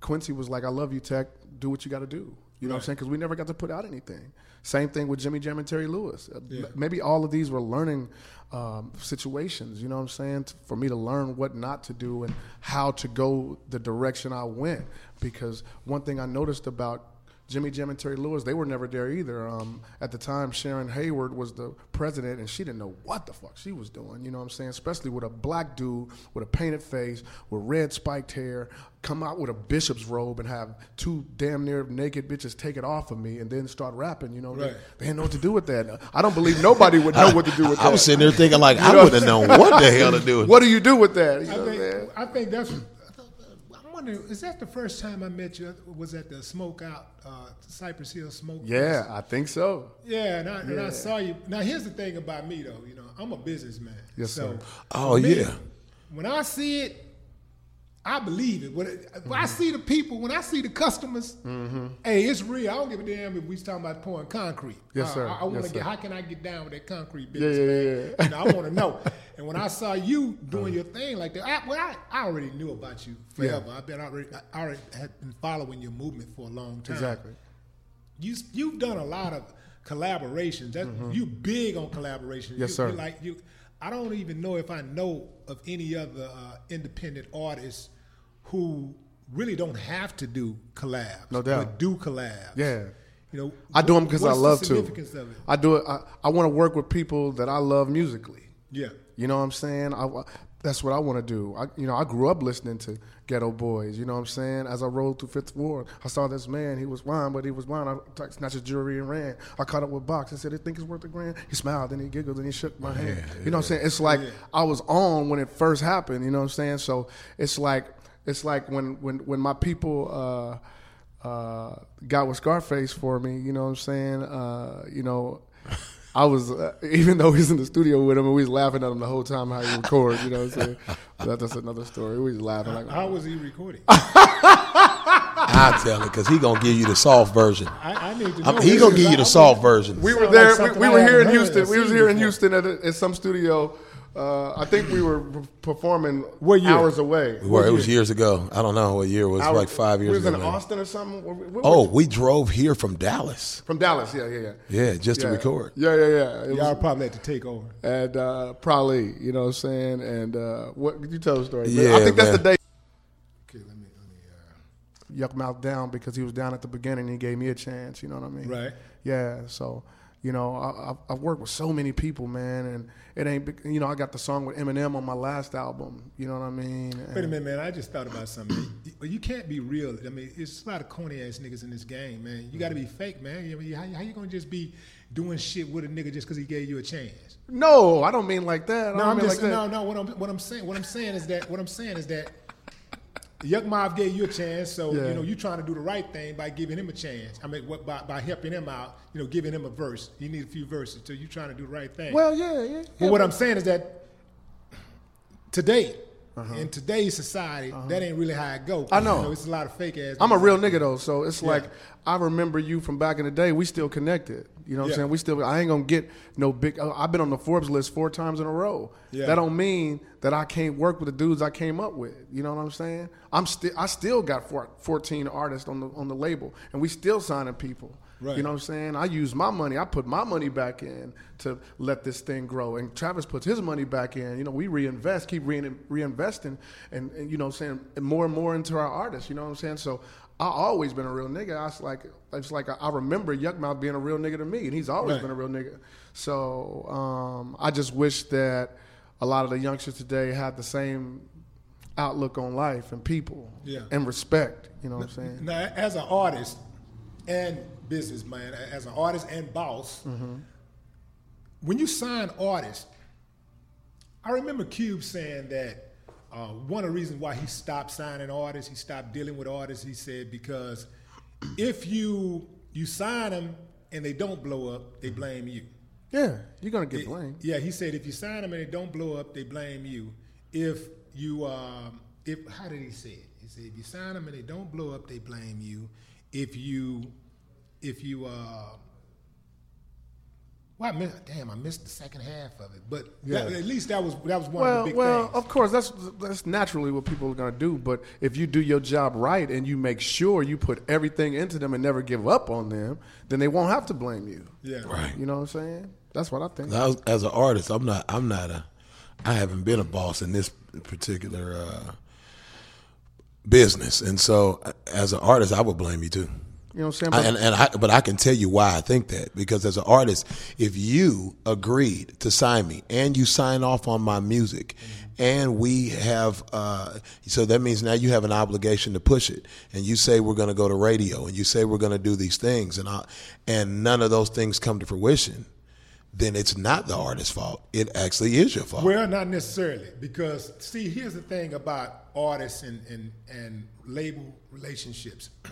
[SPEAKER 3] Quincy was like, "I love you, Tech. Do what you got to do." You know what I'm saying? Because we never got to put out anything. Same thing with Jimmy Jam and Terry Lewis. Uh,
[SPEAKER 2] Yeah.
[SPEAKER 3] Maybe all of these were learning um, situations. You know what I'm saying? For me to learn what not to do and how to go the direction I went. Because one thing I noticed about Jimmy Jam and Terry Lewis, they were never there either. Um, at the time, Sharon Heyward was the president, and she didn't know what the fuck she was doing. You know what I'm saying? Especially with a black dude with a painted face, with red spiked hair, come out with a bishop's robe and have two damn near naked bitches take it off of me and then start rapping. You know, they,
[SPEAKER 2] Right.
[SPEAKER 3] they didn't know what to do with that. I don't believe nobody would know what to do with that.
[SPEAKER 4] I was sitting there thinking like I would have known what the hell to do.
[SPEAKER 3] What do you do with that? You know
[SPEAKER 2] I
[SPEAKER 3] what
[SPEAKER 2] think, I think that's. I'm wondering, is that the first time I met you? Was at the Smoke Out, uh, Cypress Hill Smoke?
[SPEAKER 3] Yeah, I think so.
[SPEAKER 2] Yeah, and I, and I saw you. Now, here's the thing about me, though. You know, I'm a businessman.
[SPEAKER 3] Yes,
[SPEAKER 2] so
[SPEAKER 3] sir.
[SPEAKER 4] Oh,
[SPEAKER 2] me,
[SPEAKER 4] yeah.
[SPEAKER 2] When I see it, I believe it. When, it, when I see the people, when I see the customers, hey, it's real. I don't give a damn if we talking about pouring concrete.
[SPEAKER 3] Yes, sir.
[SPEAKER 2] I, I want to
[SPEAKER 3] Yes,
[SPEAKER 2] get.
[SPEAKER 3] sir.
[SPEAKER 2] How can I get down with that concrete business?
[SPEAKER 3] yeah,
[SPEAKER 2] man?
[SPEAKER 3] yeah, yeah.
[SPEAKER 2] I want to know. And when I saw you doing your thing like that, I, well, I, I already knew about you forever. I've been already, I already had been following your movement for a long time.
[SPEAKER 3] Exactly.
[SPEAKER 2] You you've done a lot of collaborations. That you big on collaborations.
[SPEAKER 3] Mm-hmm. Yes,
[SPEAKER 2] You-
[SPEAKER 3] sir.
[SPEAKER 2] like you, I don't even know if I know of any other uh, independent artists who really don't have to do collabs.
[SPEAKER 3] No doubt.
[SPEAKER 2] But do collabs.
[SPEAKER 3] Yeah.
[SPEAKER 2] You know,
[SPEAKER 3] I do them because I love
[SPEAKER 2] the
[SPEAKER 3] to.
[SPEAKER 2] of it?
[SPEAKER 3] I do it. I, I want to work with people that I love musically.
[SPEAKER 2] Yeah.
[SPEAKER 3] You know what I'm saying? I, I- that's what I want to do. I, you know, I grew up listening to Geto Boys. You know what I'm saying? As I rode through Fifth Ward, I saw this man. He was wine, but he was wine. I snatched his jewelry and ran. I caught up with Box and said, "I think it's worth a grand." He smiled and he giggled and he shook my hand. You know what I'm saying? It's like I was on when it first happened. You know what I'm saying? So it's like it's like when when when my people. Uh, uh, got with Scarface for me. You know what I'm saying? Uh, you know, I was uh, even though he's in the studio with him and we was laughing at him the whole time how he record. You know what I'm saying? But that's another story. We was laughing like,
[SPEAKER 2] How was he recording?
[SPEAKER 4] I tell it because he gonna give you the soft version.
[SPEAKER 2] I, I need to know.
[SPEAKER 4] He gonna give you the soft version.
[SPEAKER 3] we were
[SPEAKER 2] Sound
[SPEAKER 3] there.
[SPEAKER 2] like
[SPEAKER 3] we, we were here in Houston. We was here in. Houston at, a, at some studio. Uh, I think we were p- performing
[SPEAKER 2] What year?
[SPEAKER 3] hours away.
[SPEAKER 4] Where it was years ago. I don't know what year it was.
[SPEAKER 3] Hours-
[SPEAKER 4] like five years
[SPEAKER 3] We was
[SPEAKER 4] ago.
[SPEAKER 3] in
[SPEAKER 4] maybe.
[SPEAKER 3] Austin or something. Where we- where
[SPEAKER 4] Oh,
[SPEAKER 3] we-
[SPEAKER 4] we drove here from Dallas.
[SPEAKER 3] from Dallas. Yeah, yeah, yeah.
[SPEAKER 4] Yeah, just to record.
[SPEAKER 3] Yeah, yeah, yeah. It was-
[SPEAKER 2] Y'all probably had to take over.
[SPEAKER 3] and uh, probably, you know what I'm saying? And uh, what you tell the story?
[SPEAKER 4] Yeah,
[SPEAKER 3] I think that's the day
[SPEAKER 2] Okay, let me. Let me uh,
[SPEAKER 3] yuck mouth down because he was down at the beginning. And He gave me a chance. You know what I mean?
[SPEAKER 2] Right.
[SPEAKER 3] Yeah. So, you know, I, I've, worked with so many people, man, and it ain't. You know, I got the song with Eminem on my last album. You know what I mean?
[SPEAKER 2] Wait a minute, man. I just thought about something. you, can't be real. I mean, it's a lot of corny ass niggas in this game, man. You got to be fake, man. I mean, how, how you gonna just be doing shit with a nigga just because he gave you a chance?
[SPEAKER 3] No, I don't mean like that. I
[SPEAKER 2] No,
[SPEAKER 3] don't
[SPEAKER 2] I'm
[SPEAKER 3] mean
[SPEAKER 2] just
[SPEAKER 3] like
[SPEAKER 2] no, no. What I'm what I'm saying what I'm saying is that what I'm saying is that Mob gave you a chance, so
[SPEAKER 3] Yeah.
[SPEAKER 2] you know you're trying to do the right thing by giving him a chance. I mean, what, by by helping him out, you know, giving him a verse. You need a few verses, so you're trying to do the right thing.
[SPEAKER 3] Well, yeah, yeah.
[SPEAKER 2] But
[SPEAKER 3] yeah,
[SPEAKER 2] what I'm saying is that today, in today's society, that ain't really how it go.
[SPEAKER 3] Uh-huh. I know.
[SPEAKER 2] You know it's a lot of fake ass.
[SPEAKER 3] I'm a real nigga though, so it's like I remember you from back in the day. We still connected. You know what
[SPEAKER 2] Yeah.
[SPEAKER 3] I'm saying? We still. I ain't gonna get no big. uh, I've been on the Forbes list four times in a row.
[SPEAKER 2] Yeah.
[SPEAKER 3] That don't mean that I can't work with the dudes I came up with. You know what I'm saying? I'm still. I still got four, 14 artists on the on the label, and we still signing people.
[SPEAKER 2] Right.
[SPEAKER 3] You know what I'm saying? I use my money. I put my money back in to let this thing grow. And Travis puts his money back in. You know, we reinvest, keep rein, reinvesting, and, and you know what I'm saying, more and more into our artists. You know what I'm saying? So I always been a real nigga. I was like, it's like I, I remember Yukmouth being a real nigga to me, and he's always
[SPEAKER 2] Right.
[SPEAKER 3] been a real nigga. So um, I just wish that a lot of the youngsters today had the same outlook on life and people
[SPEAKER 2] Yeah.
[SPEAKER 3] and respect. You know what I'm saying?
[SPEAKER 2] Now, as an artist and businessman, as an artist and boss,
[SPEAKER 3] Mm-hmm.
[SPEAKER 2] when you sign artists, I remember Cube saying that uh, one of the reasons why he stopped signing artists, he stopped dealing with artists, he said because if you you sign them and they don't blow up, they blame you.
[SPEAKER 3] Yeah, you're gonna get blamed.
[SPEAKER 2] Yeah, he said if you sign them and they don't blow up, they blame you. If you, um, if how did he say it? He said if you sign them and they don't blow up, they blame you. If you, if you, uh, Well, I missed, damn, I missed the second half of it, but
[SPEAKER 3] Yeah.
[SPEAKER 2] that- at least that was that was one
[SPEAKER 3] well,
[SPEAKER 2] of the big
[SPEAKER 3] well,
[SPEAKER 2] things.
[SPEAKER 3] of course, that's that's naturally what people are going to do. But if you do your job right and you make sure you put everything into them and never give up on them, then they won't have to blame you.
[SPEAKER 2] yeah,
[SPEAKER 4] Right.
[SPEAKER 3] You know what I'm saying? That's what I think.
[SPEAKER 4] I was, as an artist, I'm not. I'm not a. I haven't been a boss in this particular uh, business, and so as an artist, I would blame you too.
[SPEAKER 3] You know what I'm saying?
[SPEAKER 4] I,
[SPEAKER 3] But-
[SPEAKER 4] and and I, but I can tell you why I think that because as an artist, if you agreed to sign me and you sign off on my music, and we have, uh, so that means now you have an obligation to push it, and you say we're going to go to radio, and you say we're going to do these things, and I, and none of those things come to fruition, then it's not the artist's fault. It actually is your fault.
[SPEAKER 2] Well, not necessarily, because see, here's the thing about artists and and, and label relationships.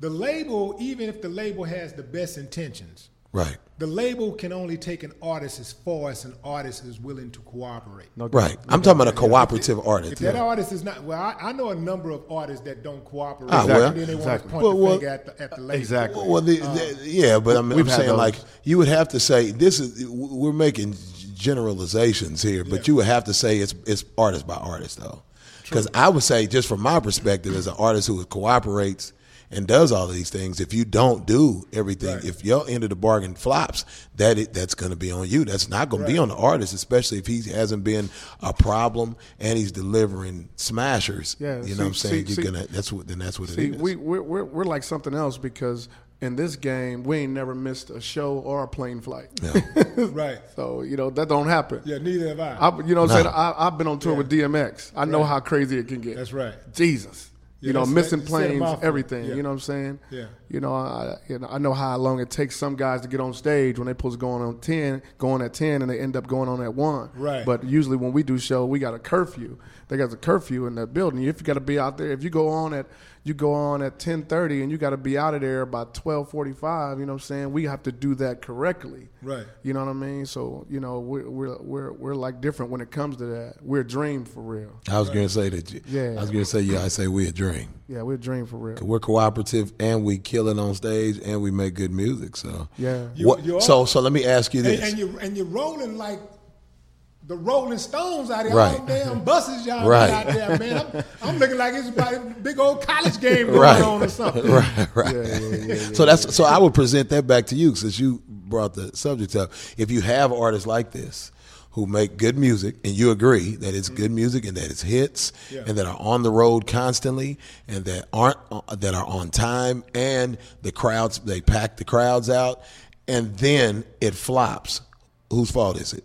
[SPEAKER 2] the label, even if the label has the best intentions,
[SPEAKER 4] right.
[SPEAKER 2] the label can only take an artist as far as an artist is willing to cooperate.
[SPEAKER 3] No doubt.
[SPEAKER 4] Right. I'm talking about a cooperative
[SPEAKER 2] If
[SPEAKER 4] artist.
[SPEAKER 2] that artist is not well, I, I know a number of artists that don't cooperate,
[SPEAKER 4] Ah, well.
[SPEAKER 2] and then they want
[SPEAKER 3] Exactly.
[SPEAKER 2] to point
[SPEAKER 4] Well,
[SPEAKER 2] the
[SPEAKER 4] well,
[SPEAKER 2] at the, at the label.
[SPEAKER 3] Exactly.
[SPEAKER 4] Well, the, the- yeah, but I'm, I'm saying
[SPEAKER 3] those.
[SPEAKER 4] like you would have to say this is we're making generalizations here, but you would have to say it's it's artist by artist though, because I would say just from my perspective as an artist who cooperates and does all of these things, if you don't do everything,
[SPEAKER 2] Right.
[SPEAKER 4] if your end of the bargain flops, that it, that's going to be on you. That's not going to be on the artist, especially if he hasn't been a problem and he's delivering smashers.
[SPEAKER 3] Yeah,
[SPEAKER 4] you know
[SPEAKER 3] see-
[SPEAKER 4] what I'm saying.
[SPEAKER 3] see-
[SPEAKER 4] You're
[SPEAKER 3] see-
[SPEAKER 4] gonna that's what then that's what
[SPEAKER 3] See,
[SPEAKER 4] it is.
[SPEAKER 3] we we're, we're we're like something else because in this game we ain't never missed a show or a plane flight.
[SPEAKER 4] Yeah.
[SPEAKER 2] right?
[SPEAKER 3] So you know that don't happen.
[SPEAKER 2] Yeah, neither have I.
[SPEAKER 3] I, you know, what I'm
[SPEAKER 4] No.
[SPEAKER 3] saying I, I've been on tour with DMX. I know
[SPEAKER 2] Right.
[SPEAKER 3] how crazy it can get.
[SPEAKER 2] That's right.
[SPEAKER 3] Jesus. You know, missing
[SPEAKER 2] that- you said a
[SPEAKER 3] planes, everything.
[SPEAKER 2] Yeah.
[SPEAKER 3] You know what I'm saying?
[SPEAKER 2] Yeah.
[SPEAKER 3] You know, I you know I know how long it takes some guys to get on stage when they supposed to go on on ten, going at ten, and they end up going on at one.
[SPEAKER 2] Right.
[SPEAKER 3] But usually when we do show, we got a curfew. They got a curfew in the building. If you got to be out there, if you go on at you go on at ten thirty and you got to be out of there by twelve forty five. You know what I'm saying? We have to do that correctly.
[SPEAKER 2] Right.
[SPEAKER 3] You know what I mean? So you know we're we're we're, we're like different when it comes to that. We're a dream for real.
[SPEAKER 4] I was going to say that. You,
[SPEAKER 3] Yeah.
[SPEAKER 4] I was going to say yeah. I say we're a dream.
[SPEAKER 3] Yeah, we're a dream for real.
[SPEAKER 4] We're cooperative and we kill it on stage and we make good music. So
[SPEAKER 3] Yeah.
[SPEAKER 2] You-
[SPEAKER 4] What, so so let me ask you
[SPEAKER 2] and,
[SPEAKER 4] this.
[SPEAKER 2] and you and you're rolling like the Rolling Stones out there,
[SPEAKER 4] Right.
[SPEAKER 2] all damn buses y'all
[SPEAKER 4] Right.
[SPEAKER 2] got out there, man. I'm, I'm looking like it's about a big old college game going
[SPEAKER 4] Right.
[SPEAKER 2] on or something.
[SPEAKER 4] right, right. so that's so I would present that back to you since you brought the subject up. If you have artists like this who make good music and you agree that it's good music and that it's hits
[SPEAKER 2] Yeah.
[SPEAKER 4] and that are on the road constantly and that aren't uh, that are on time and the crowds they pack the crowds out and then it flops, whose fault is it?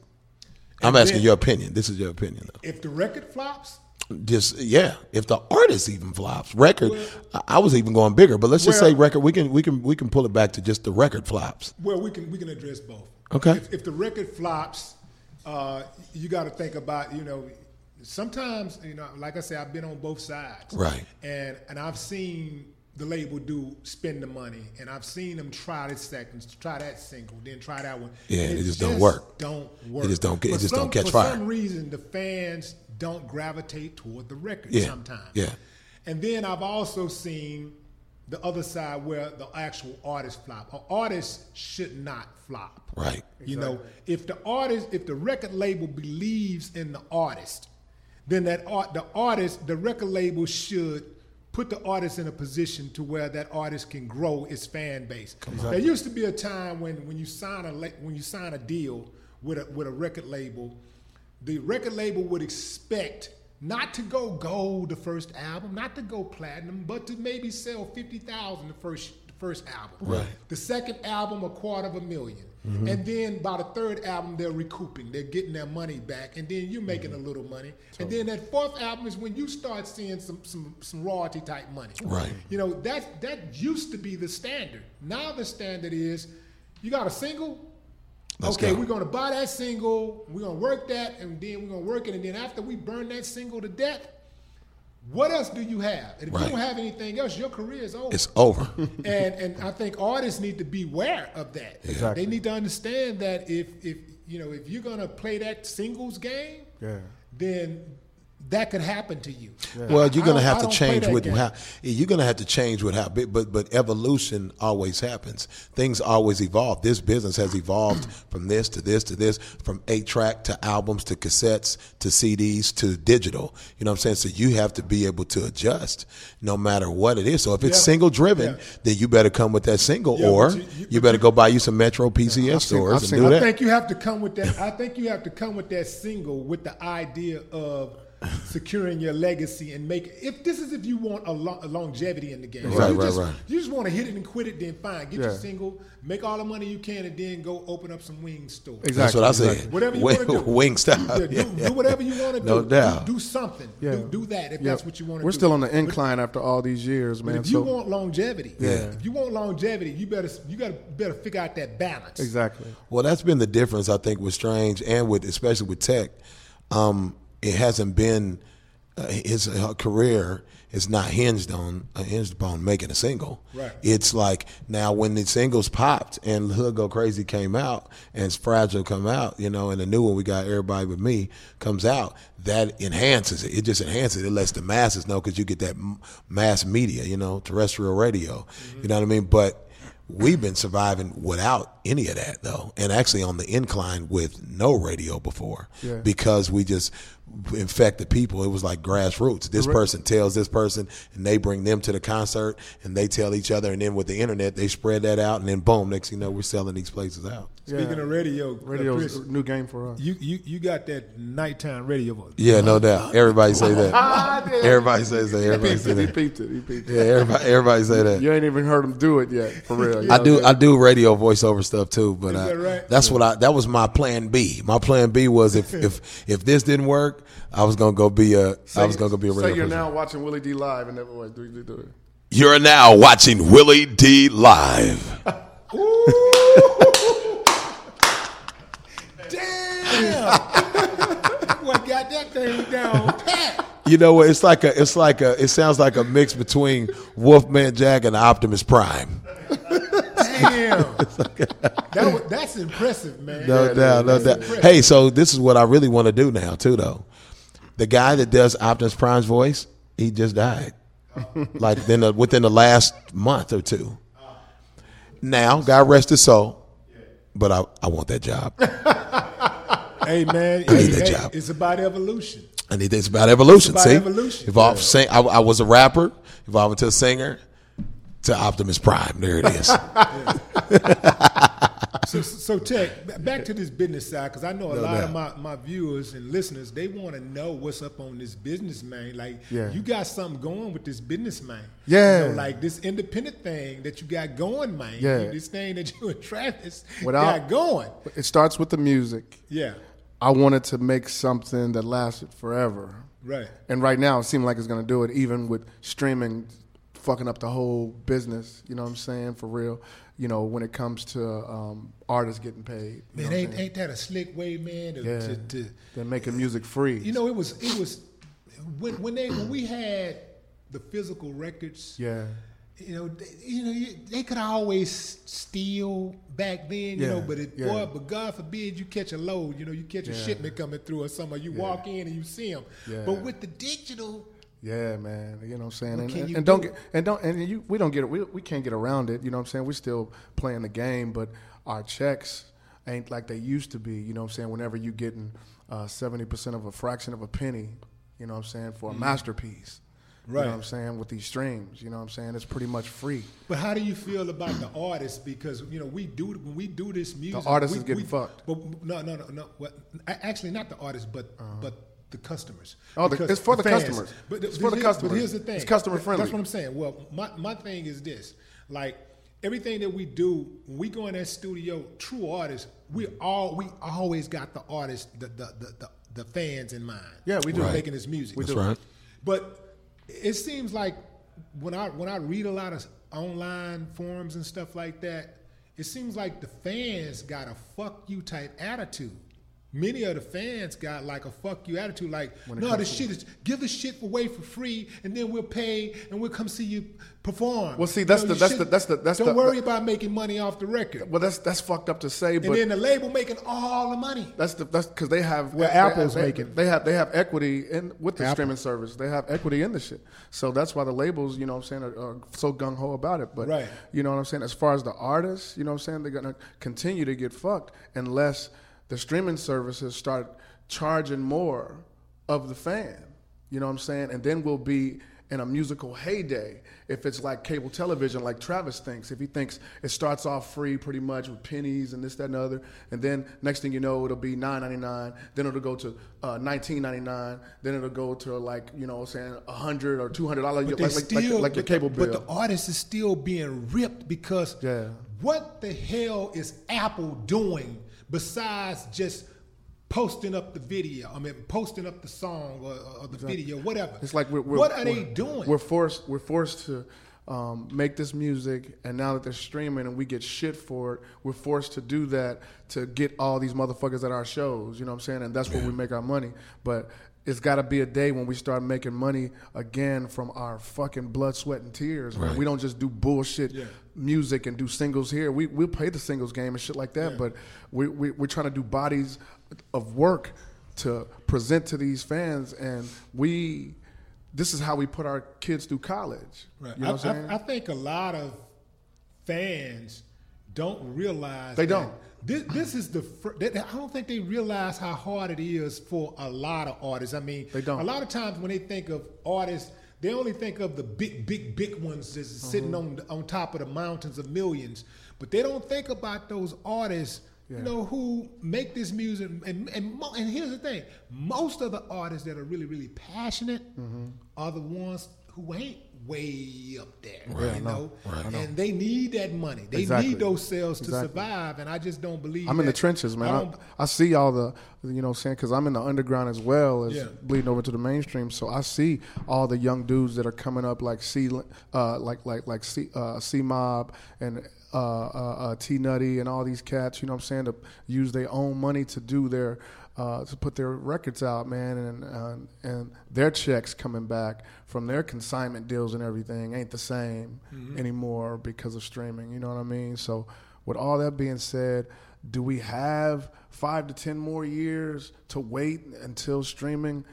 [SPEAKER 4] I'm asking
[SPEAKER 2] then-
[SPEAKER 4] your opinion. This is your opinion though.
[SPEAKER 2] If the record flops,
[SPEAKER 4] just yeah if the artist even flops record I- i was even going bigger but let's just
[SPEAKER 2] Well-
[SPEAKER 4] say record we can we can we can pull it back to just the record flops
[SPEAKER 2] well, we can we can address both.
[SPEAKER 4] Okay.
[SPEAKER 2] If, if the record flops, uh, you got to think about you know. Sometimes you know, like I said, I've been on both sides.
[SPEAKER 4] Right.
[SPEAKER 2] And and I've seen the label do spend the money, and I've seen them try this second, try that single, then try that one.
[SPEAKER 4] Yeah,
[SPEAKER 2] And
[SPEAKER 4] it just don't work.
[SPEAKER 2] Don't work.
[SPEAKER 4] just don't get- it
[SPEAKER 2] For
[SPEAKER 4] just don't
[SPEAKER 2] some-
[SPEAKER 4] catch
[SPEAKER 2] for
[SPEAKER 4] fire.
[SPEAKER 2] For some reason, the fans don't gravitate toward the record
[SPEAKER 4] Yeah,
[SPEAKER 2] sometimes.
[SPEAKER 4] yeah.
[SPEAKER 2] And then I've also seen the other side where the actual artist flop. An artist should not flop.
[SPEAKER 4] right
[SPEAKER 2] You know, if the artist, if the record label believes in the artist, then that art, the artist, the record label should put the artist in a position to where that artist can grow its fan base. There used to be a time when, when you sign a when you sign a deal with a with a record label, the record label would expect not to go gold the first album, not to go platinum, but to maybe sell fifty thousand the first the first album.
[SPEAKER 4] Right.
[SPEAKER 2] The second album, a quarter of a 1000000 And then by the third album, they're recouping. They're getting their money back. And then you're making mm-hmm. a little money. And then that fourth album is when you start seeing some, some, some royalty type money.
[SPEAKER 4] Right.
[SPEAKER 2] You know, that, that used to be the standard. Now the standard is you got a single.
[SPEAKER 4] Let's
[SPEAKER 2] okay,
[SPEAKER 4] go.
[SPEAKER 2] we're going to buy that single. We're going to work that. And then we're going to work it. And then after we burn that single to death, what else do you have? And if
[SPEAKER 4] Right.
[SPEAKER 2] you don't have anything else, your career is over
[SPEAKER 4] it's over
[SPEAKER 2] and and I think artists need to be aware of that.
[SPEAKER 3] Exactly.
[SPEAKER 2] They need to understand that if if you know if you're gonna play that singles game,
[SPEAKER 3] Yeah.
[SPEAKER 2] then that could happen to you.
[SPEAKER 4] Well, you're gonna have to change
[SPEAKER 2] that
[SPEAKER 4] with
[SPEAKER 2] game.
[SPEAKER 4] how you're gonna have to change with how big, but but evolution always happens. Things always evolve. This business has evolved from this to this to this, from eight track to albums to cassettes to CDs to digital. You know what I'm saying? So you have to be able to adjust no matter what it is. So if it's
[SPEAKER 2] Yeah.
[SPEAKER 4] single driven,
[SPEAKER 2] Yeah.
[SPEAKER 4] then you better come with that single,
[SPEAKER 2] Yeah,
[SPEAKER 4] or you,
[SPEAKER 2] you- you-
[SPEAKER 4] better go buy you some Metro PCS
[SPEAKER 3] I've seen-
[SPEAKER 4] stores and
[SPEAKER 3] seen-
[SPEAKER 4] do
[SPEAKER 3] I
[SPEAKER 4] that.
[SPEAKER 2] I think you have to come with that. I think you have to come with that single with the idea of securing your legacy and make. If this is if you want a, lo- a longevity in the game,
[SPEAKER 4] Right,
[SPEAKER 2] you
[SPEAKER 4] right,
[SPEAKER 2] just,
[SPEAKER 4] right.
[SPEAKER 2] You just want to hit it and quit it, then fine. Get your single, make all the money you can, and then go open up some wing stores.
[SPEAKER 3] Exactly.
[SPEAKER 4] That's what I said.
[SPEAKER 3] exactly.
[SPEAKER 2] Whatever you want to do,
[SPEAKER 4] wing style.
[SPEAKER 2] Yeah, do,
[SPEAKER 4] Yeah,
[SPEAKER 2] do whatever you want to do.
[SPEAKER 4] No doubt.
[SPEAKER 2] Do, do something.
[SPEAKER 3] Yeah.
[SPEAKER 2] Do, do that if
[SPEAKER 3] Yeah.
[SPEAKER 2] that's what you want to do.
[SPEAKER 3] We're still on the
[SPEAKER 2] But-
[SPEAKER 3] incline after all these years,
[SPEAKER 2] But
[SPEAKER 3] man.
[SPEAKER 2] if you
[SPEAKER 3] so
[SPEAKER 2] want longevity,
[SPEAKER 3] Yeah.
[SPEAKER 2] if you want longevity, you better you got to better figure out that balance.
[SPEAKER 3] exactly.
[SPEAKER 4] Well, that's been the difference, I think, with Strange and with especially with Tech. Um, it hasn't been uh, his uh, career is not hinged on uh, hinged upon making a single.
[SPEAKER 2] Right.
[SPEAKER 4] It's like now when the singles popped and Hood Go Crazy came out and it's Fragile come out, you know, and the new one we got Everybody But Me comes out, that enhances it. It just enhances it. It lets the masses know because you get that m- mass media, you know, terrestrial radio. You know what I mean? But We've been surviving without any of that though, and actually on the incline with no radio before,
[SPEAKER 3] Yeah.
[SPEAKER 4] because we just infect the people. It was like grassroots. This person tells this person, and they bring them to the concert, and they tell each other, and then with the internet, they spread that out, and then boom, next thing you know, we're selling these places out.
[SPEAKER 2] Speaking
[SPEAKER 3] Yeah.
[SPEAKER 2] of radio, uh,
[SPEAKER 3] Radio
[SPEAKER 2] Chris,
[SPEAKER 3] new game for us.
[SPEAKER 2] you, you you got that nighttime radio voice.
[SPEAKER 4] Yeah, no doubt. Everybody say that. Everybody says that. Everybody say
[SPEAKER 3] he peeped it. He peeped it.
[SPEAKER 4] Yeah, everybody, everybody say that.
[SPEAKER 3] You ain't even heard him do it yet, for real. you
[SPEAKER 4] I do
[SPEAKER 3] I'm
[SPEAKER 4] do radio voiceover stuff too, but
[SPEAKER 2] Is
[SPEAKER 4] I,
[SPEAKER 2] that right?
[SPEAKER 4] that's what I that was my plan B. My plan B was if if if this didn't work, I was gonna go be a I was gonna go be a
[SPEAKER 3] Say
[SPEAKER 4] radio.
[SPEAKER 3] you're
[SPEAKER 4] person.
[SPEAKER 3] now watching Willie D live and never was. Do, do, do it.
[SPEAKER 4] You're now watching Willie D live.
[SPEAKER 2] got that thing down pat?
[SPEAKER 4] You know what? It's like a it's like a it sounds like a mix between Wolfman Jack and Optimus Prime.
[SPEAKER 2] Damn! that was, that's impressive, man.
[SPEAKER 4] No doubt, no doubt.
[SPEAKER 2] impressive.
[SPEAKER 4] Hey, so this is what I really want to do now too, though. The guy that does Optimus Prime's voice, he just died, like within the, uh, within the last month or two. Now, God rest his soul, but I, I want that job.
[SPEAKER 2] Hey, man,
[SPEAKER 4] I need
[SPEAKER 2] hey,
[SPEAKER 4] that
[SPEAKER 2] hey,
[SPEAKER 4] job.
[SPEAKER 2] it's about evolution.
[SPEAKER 4] I need this about evolution.
[SPEAKER 2] It's about
[SPEAKER 4] see,
[SPEAKER 2] evolution.
[SPEAKER 4] evolve. Sing, I, I was a rapper, evolved into a singer, to Optimus Prime. There it is.
[SPEAKER 2] So, so Tech, back to this business side, because I know a
[SPEAKER 4] No
[SPEAKER 2] lot
[SPEAKER 4] doubt.
[SPEAKER 2] of my, my viewers and listeners, they want to know what's up on this business, man. Like,
[SPEAKER 3] Yeah.
[SPEAKER 2] you got something going with this business, man.
[SPEAKER 3] Yeah.
[SPEAKER 2] You know, like this independent thing that you got going, man.
[SPEAKER 3] Yeah.
[SPEAKER 2] This thing that you and Travis
[SPEAKER 3] Without-
[SPEAKER 2] got going.
[SPEAKER 3] It starts with the music.
[SPEAKER 2] Yeah,
[SPEAKER 3] I wanted to make something that lasted forever.
[SPEAKER 2] right.
[SPEAKER 3] And right now, it seems like it's going to do it, even with streaming fucking up the whole business. You know what I'm saying? For real. You know, when it comes to um, artists getting paid.
[SPEAKER 2] Man, ain't, ain't that a slick way, man? To,
[SPEAKER 3] yeah.
[SPEAKER 2] to, to,
[SPEAKER 3] They're making music free.
[SPEAKER 2] you know, it was it was when when they when we had the physical records.
[SPEAKER 3] yeah.
[SPEAKER 2] You know, they, you know, you, they could always steal back then, you
[SPEAKER 3] Yeah,
[SPEAKER 2] know. But it,
[SPEAKER 3] yeah.
[SPEAKER 2] boy, but God forbid you catch a load, you know, you catch a
[SPEAKER 3] Yeah.
[SPEAKER 2] shipment coming through or something. You walk in and you see them. But with the digital,
[SPEAKER 3] Yeah, man. You know what I'm saying? And, and, and don't get and don't and you we don't get it. We, we can't get around it. You know what I'm saying? We're still playing the game, but our checks ain't like they used to be. You know what I'm saying? Whenever you getting uh, seventy percent of a fraction of a penny, you know what I'm saying for a masterpiece. You
[SPEAKER 2] Right.
[SPEAKER 3] know what I'm saying? With these streams, you know what I'm saying? It's pretty much free.
[SPEAKER 2] but how do you feel about the artists? Because you know, we do when we do this music, the
[SPEAKER 3] artist
[SPEAKER 2] we,
[SPEAKER 3] is getting
[SPEAKER 2] we-
[SPEAKER 3] fucked. Uh-huh.
[SPEAKER 2] But no, no, no, no. What, actually, not the artists, but but the customers.
[SPEAKER 3] Oh, the- it's for the
[SPEAKER 2] fans-
[SPEAKER 3] customers.
[SPEAKER 2] But
[SPEAKER 3] It's for the
[SPEAKER 2] here-
[SPEAKER 3] customers.
[SPEAKER 2] But here's the thing.
[SPEAKER 3] It's customer friendly.
[SPEAKER 2] That's what I'm saying. Well, my my thing is this: like everything that we do, when we go in that studio, true artists, we all we always got the artists, the the the, the, the fans in mind.
[SPEAKER 3] Yeah, we do.
[SPEAKER 4] Right.
[SPEAKER 2] making this music.
[SPEAKER 3] We
[SPEAKER 4] That's
[SPEAKER 3] do.
[SPEAKER 4] right.
[SPEAKER 2] But it seems like when I when I read a lot of online forums and stuff like that, it seems like the fans got a fuck you type attitude. Many of the fans got like a fuck you attitude, like, no,
[SPEAKER 3] comes
[SPEAKER 2] this shit is give this shit away for free, and then we'll pay and we'll come see you perform.
[SPEAKER 3] Well, see, that's
[SPEAKER 2] You
[SPEAKER 3] the- that's the-
[SPEAKER 2] shouldn't-
[SPEAKER 3] that's the- that's
[SPEAKER 2] don't
[SPEAKER 3] the-
[SPEAKER 2] worry about making money off the record,
[SPEAKER 3] Well, that's that's fucked up to say,
[SPEAKER 2] and
[SPEAKER 3] but
[SPEAKER 2] then the label making all the money.
[SPEAKER 3] That's the that's because they have
[SPEAKER 2] Where
[SPEAKER 3] they
[SPEAKER 2] Apple's
[SPEAKER 3] have,
[SPEAKER 2] making.
[SPEAKER 3] they have they have equity in with the
[SPEAKER 2] Apple.
[SPEAKER 3] streaming service. They have equity in the shit. So that's why the labels, you know what I'm saying, are, are so gung ho about it. But
[SPEAKER 2] Right.
[SPEAKER 3] you know what I'm saying. As far as the artists, you know what I'm saying, they're gonna continue to get fucked unless the streaming services start charging more of the fan. You know what I'm saying, and then we'll be in a musical heyday if it's like cable television, like Travis thinks. If he thinks it starts off free pretty much with pennies and this, that, and the other, and then next thing you know, it'll be nine ninety nine. Then it'll go to uh, nineteen ninety nine. Then it'll go to like you know, I'm saying a hundred or two hundred dollars,
[SPEAKER 2] But
[SPEAKER 3] like,
[SPEAKER 2] they
[SPEAKER 3] like, like, like your cable
[SPEAKER 2] the,
[SPEAKER 3] bill.
[SPEAKER 2] But the artist is still being ripped because
[SPEAKER 3] Yeah.
[SPEAKER 2] what the hell is Apple doing besides just posting up the video? I mean, posting up the song or, or the video, whatever.
[SPEAKER 3] It's like we're, we're,
[SPEAKER 2] what are they
[SPEAKER 3] we're-
[SPEAKER 2] doing?
[SPEAKER 3] We're forced. We're forced to um, make this music, and now that they're streaming and we get shit for it, we're forced to do that to get all these motherfuckers at our shows. You know what I'm saying? And that's where we make our money. But it's got to be a day when we start making money again from our fucking blood, sweat, and tears. man. We don't just do bullshit music and do singles here. We we'll play the singles game and shit like that. But we, we we're trying to do bodies of work to present to these fans, and we this is how we put our kids through college.
[SPEAKER 2] Right.
[SPEAKER 3] You know
[SPEAKER 2] I,
[SPEAKER 3] what I'm saying?
[SPEAKER 2] I, I think a lot of fans don't realize
[SPEAKER 3] They
[SPEAKER 2] that
[SPEAKER 3] don't.
[SPEAKER 2] This, this is the. Fir- they, I don't think they realize how hard it is for a lot of artists. I mean,
[SPEAKER 3] They don't.
[SPEAKER 2] A lot of times when they think of artists, they only think of the big, big, big ones that's
[SPEAKER 3] Mm-hmm.
[SPEAKER 2] sitting on on top of the mountains of millions. But they don't think about those artists. You know who make this music, and and, mo- and here's the thing: most of the artists that are really, really passionate
[SPEAKER 3] Mm-hmm.
[SPEAKER 2] are the ones who ain't way up there.
[SPEAKER 3] Right,
[SPEAKER 2] you
[SPEAKER 3] know.
[SPEAKER 2] know,
[SPEAKER 4] Right.
[SPEAKER 2] And they need that money. They
[SPEAKER 3] Exactly.
[SPEAKER 2] need those sales to
[SPEAKER 3] Exactly.
[SPEAKER 2] survive. And I just don't believe.
[SPEAKER 3] I'm in the trenches, man.
[SPEAKER 2] I
[SPEAKER 3] I, I, see all the, you know, saying because I'm in the underground as well as
[SPEAKER 2] Yeah.
[SPEAKER 3] bleeding over to the mainstream. So I see all the young dudes that are coming up, like C, uh, like like like C, uh, C Mob and uh, uh, uh, T Nutty and all these cats. You know, what I'm saying to use their own money to do their. Uh, to put their records out, man, and uh, and their checks coming back from their consignment deals and everything ain't the same anymore because of streaming. You know what I mean? So, with all that being said, do we have five to ten more years to wait until streaming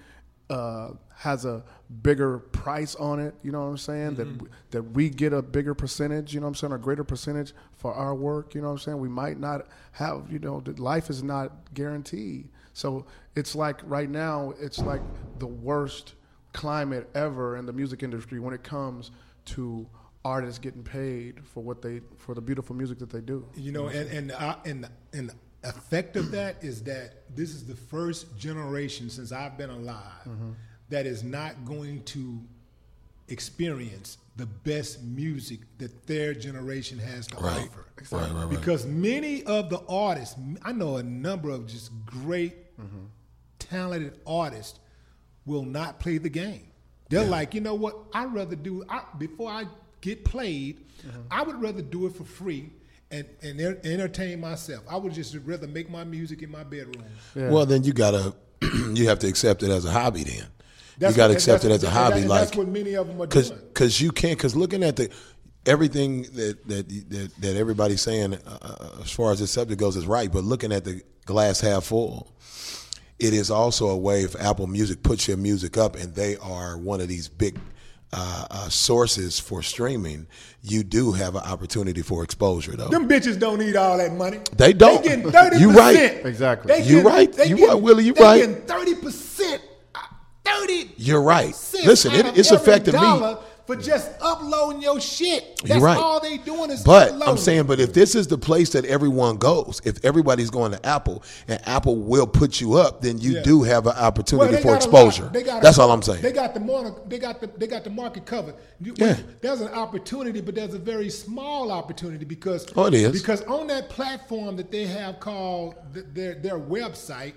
[SPEAKER 3] uh, has a bigger price on it? You know what I'm saying? That that we get a bigger percentage. You know what I'm saying? A greater percentage for our work. You know what I'm saying? We might not have. You know, life is not guaranteed. So it's like right now, it's like the worst climate ever in the music industry when it comes to artists getting paid for what they for the beautiful music that they do.
[SPEAKER 2] You know, and and uh, and the- and the effect of that is that this is the first generation since I've been alive
[SPEAKER 3] Mm-hmm.
[SPEAKER 2] that is not going to experience the best music that their generation has to
[SPEAKER 4] Right.
[SPEAKER 2] offer.
[SPEAKER 4] Right, right, right.
[SPEAKER 2] Because many of the artists, I know a number of just great,
[SPEAKER 3] Mm-hmm.
[SPEAKER 2] talented artists, will not play the game. They're like, you know what? I'd rather do I, before I get played.
[SPEAKER 3] Mm-hmm.
[SPEAKER 2] I would rather do it for free and and en- entertain myself. I would just rather make my music in my bedroom.
[SPEAKER 3] Yeah.
[SPEAKER 4] Well, then you gotta you have to accept it as a hobby. Then you gotta
[SPEAKER 2] what-
[SPEAKER 4] accept it as a
[SPEAKER 2] and that-
[SPEAKER 4] hobby,
[SPEAKER 2] and
[SPEAKER 4] like
[SPEAKER 2] that's what many of them are
[SPEAKER 4] because
[SPEAKER 2] doing.
[SPEAKER 4] because you can't because looking at the everything that that that, that everybody's saying uh, as far as this subject goes is right, but looking at the glass half full, it is also a way if Apple Music puts your music up and they are one of these big. Uh, uh, sources for streaming, you do have an opportunity for exposure, though.
[SPEAKER 2] Them bitches don't need all that money.
[SPEAKER 4] They don't.
[SPEAKER 2] They getting thirty
[SPEAKER 4] You right.
[SPEAKER 3] Exactly.
[SPEAKER 2] They
[SPEAKER 4] You
[SPEAKER 2] getting-
[SPEAKER 4] right.
[SPEAKER 2] they
[SPEAKER 4] You
[SPEAKER 2] getting-
[SPEAKER 4] right, Willie. You
[SPEAKER 2] they
[SPEAKER 4] right.
[SPEAKER 2] getting thirty percent. Thirty.
[SPEAKER 4] You're right. Listen, it, it's
[SPEAKER 2] every
[SPEAKER 4] affected me.
[SPEAKER 2] For just uploading your shit. That's
[SPEAKER 4] You're right.
[SPEAKER 2] all they doing is
[SPEAKER 4] But
[SPEAKER 2] uploading.
[SPEAKER 4] I'm saying, but if this is the place that everyone goes, if everybody's going to Apple and Apple will put you up, then you
[SPEAKER 2] Yeah.
[SPEAKER 4] do have an opportunity
[SPEAKER 2] they
[SPEAKER 4] for
[SPEAKER 2] got a lot-
[SPEAKER 4] exposure.
[SPEAKER 2] a-
[SPEAKER 4] That's all I'm saying.
[SPEAKER 2] They got the mon- they got the they got the market covered. You-
[SPEAKER 4] Yeah.
[SPEAKER 2] There's an opportunity, but there's a very small opportunity because
[SPEAKER 4] Oh, it is.
[SPEAKER 2] because on that platform that they have called th- their their website,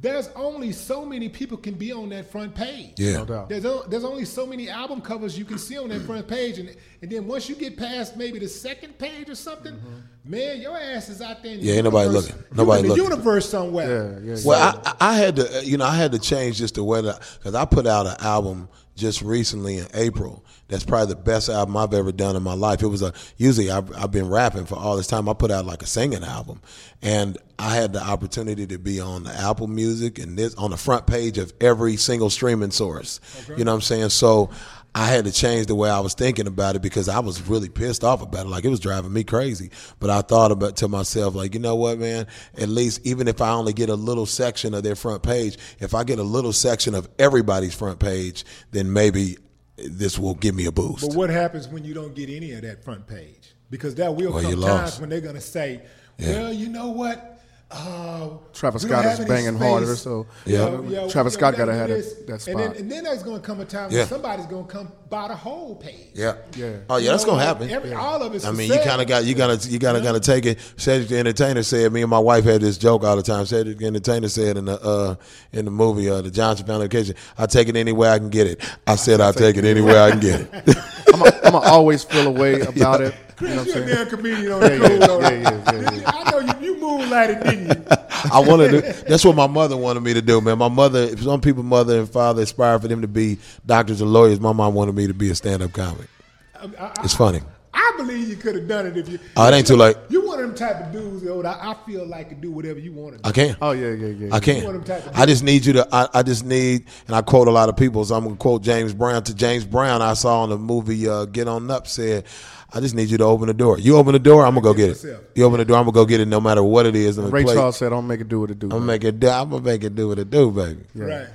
[SPEAKER 2] there's only so many people can be on that front page.
[SPEAKER 4] yeah.
[SPEAKER 3] No doubt.
[SPEAKER 2] There's o- there's only so many album covers you can see on that front page, and and then once you get past maybe the second page or something, man, your ass is out there. In the
[SPEAKER 4] Yeah, ain't nobody looking. Nobody
[SPEAKER 2] in the
[SPEAKER 4] looking.
[SPEAKER 2] universe somewhere.
[SPEAKER 3] Yeah, yeah.
[SPEAKER 4] Well, I, I had to, uh, you know, I had to change just the way that because I put out an album just recently in April. That's probably the best album I've ever done in my life. It was a usually I've, I've been rapping for all this time. I put out like a singing album, and I had the opportunity to be on the Apple Music and this on the front page of every single streaming source. You know what I'm saying? So. I had to change the way I was thinking about it because I was really pissed off about it. Like it was driving me crazy. But I thought about to myself, like, you know what, man? At least even if I only get a little section of their front page, if I get a little section of everybody's front page, then maybe this will give me a boost.
[SPEAKER 2] But what happens when you don't get any of that front page? Because that will
[SPEAKER 4] Well,
[SPEAKER 2] come times when they're going to say, "Well, you know what." Uh,
[SPEAKER 3] Travis Scott is banging
[SPEAKER 2] space.
[SPEAKER 3] harder, so,
[SPEAKER 4] Yeah.
[SPEAKER 2] Yo, yo,
[SPEAKER 3] Travis
[SPEAKER 2] yo,
[SPEAKER 3] Scott
[SPEAKER 2] gotta
[SPEAKER 3] gotta have
[SPEAKER 2] do
[SPEAKER 3] that-
[SPEAKER 2] this.
[SPEAKER 3] that
[SPEAKER 2] And then, and then there's going to come a time
[SPEAKER 4] Yeah.
[SPEAKER 2] when somebody's going to come buy the whole page.
[SPEAKER 4] yeah.
[SPEAKER 3] Yeah.
[SPEAKER 4] Oh yeah, that's
[SPEAKER 2] You know,
[SPEAKER 4] gonna happen.
[SPEAKER 2] Every, All of us.
[SPEAKER 4] I mean, you kind of got you gotta you gotta gotta take it. Cedric the Entertainer said. Me and my wife had this joke all the time. Cedric the Entertainer said in the uh, in the movie uh, the Johnson Family Vacation, I take it anywhere I can get it. I said I will take it anywhere I can get it.
[SPEAKER 3] I'm gonna always feel a way about it. You know what I'm
[SPEAKER 2] you're a
[SPEAKER 3] saying?
[SPEAKER 2] damn comedian on the
[SPEAKER 3] yeah,
[SPEAKER 2] cool, though.
[SPEAKER 3] yeah, yeah, yeah, yeah.
[SPEAKER 2] I know you, you moonlighted, didn't you?
[SPEAKER 4] I wanted to. That's what my mother wanted me to do, man. My mother, some people, mother and father aspire for them to be doctors or lawyers. My mom wanted me to be a stand-up comic.
[SPEAKER 2] I, I,
[SPEAKER 4] It's funny.
[SPEAKER 2] I believe you could have done it if you.
[SPEAKER 4] Oh, it ain't too late.
[SPEAKER 2] You one of them type of dudes, yo. that I feel like could do whatever you want to do.
[SPEAKER 4] I can.
[SPEAKER 3] Oh yeah, yeah, yeah.
[SPEAKER 4] I
[SPEAKER 2] one of them
[SPEAKER 4] can't.
[SPEAKER 2] type of
[SPEAKER 4] I just need you to. I, I just need, and I quote a lot of people. So I'm gonna quote James Brown. To James Brown, I saw in the movie uh, Get On Up said, "I just need you to open the door. You open the door, I'm gonna go get it. You open the door, I'm gonna go get it, no matter what it is. I'm
[SPEAKER 3] Ray
[SPEAKER 4] play.
[SPEAKER 3] Charles said, "Don't make it do what it do."
[SPEAKER 4] I'm gonna make it. do- I'm gonna make it do what it do, baby.
[SPEAKER 2] Right.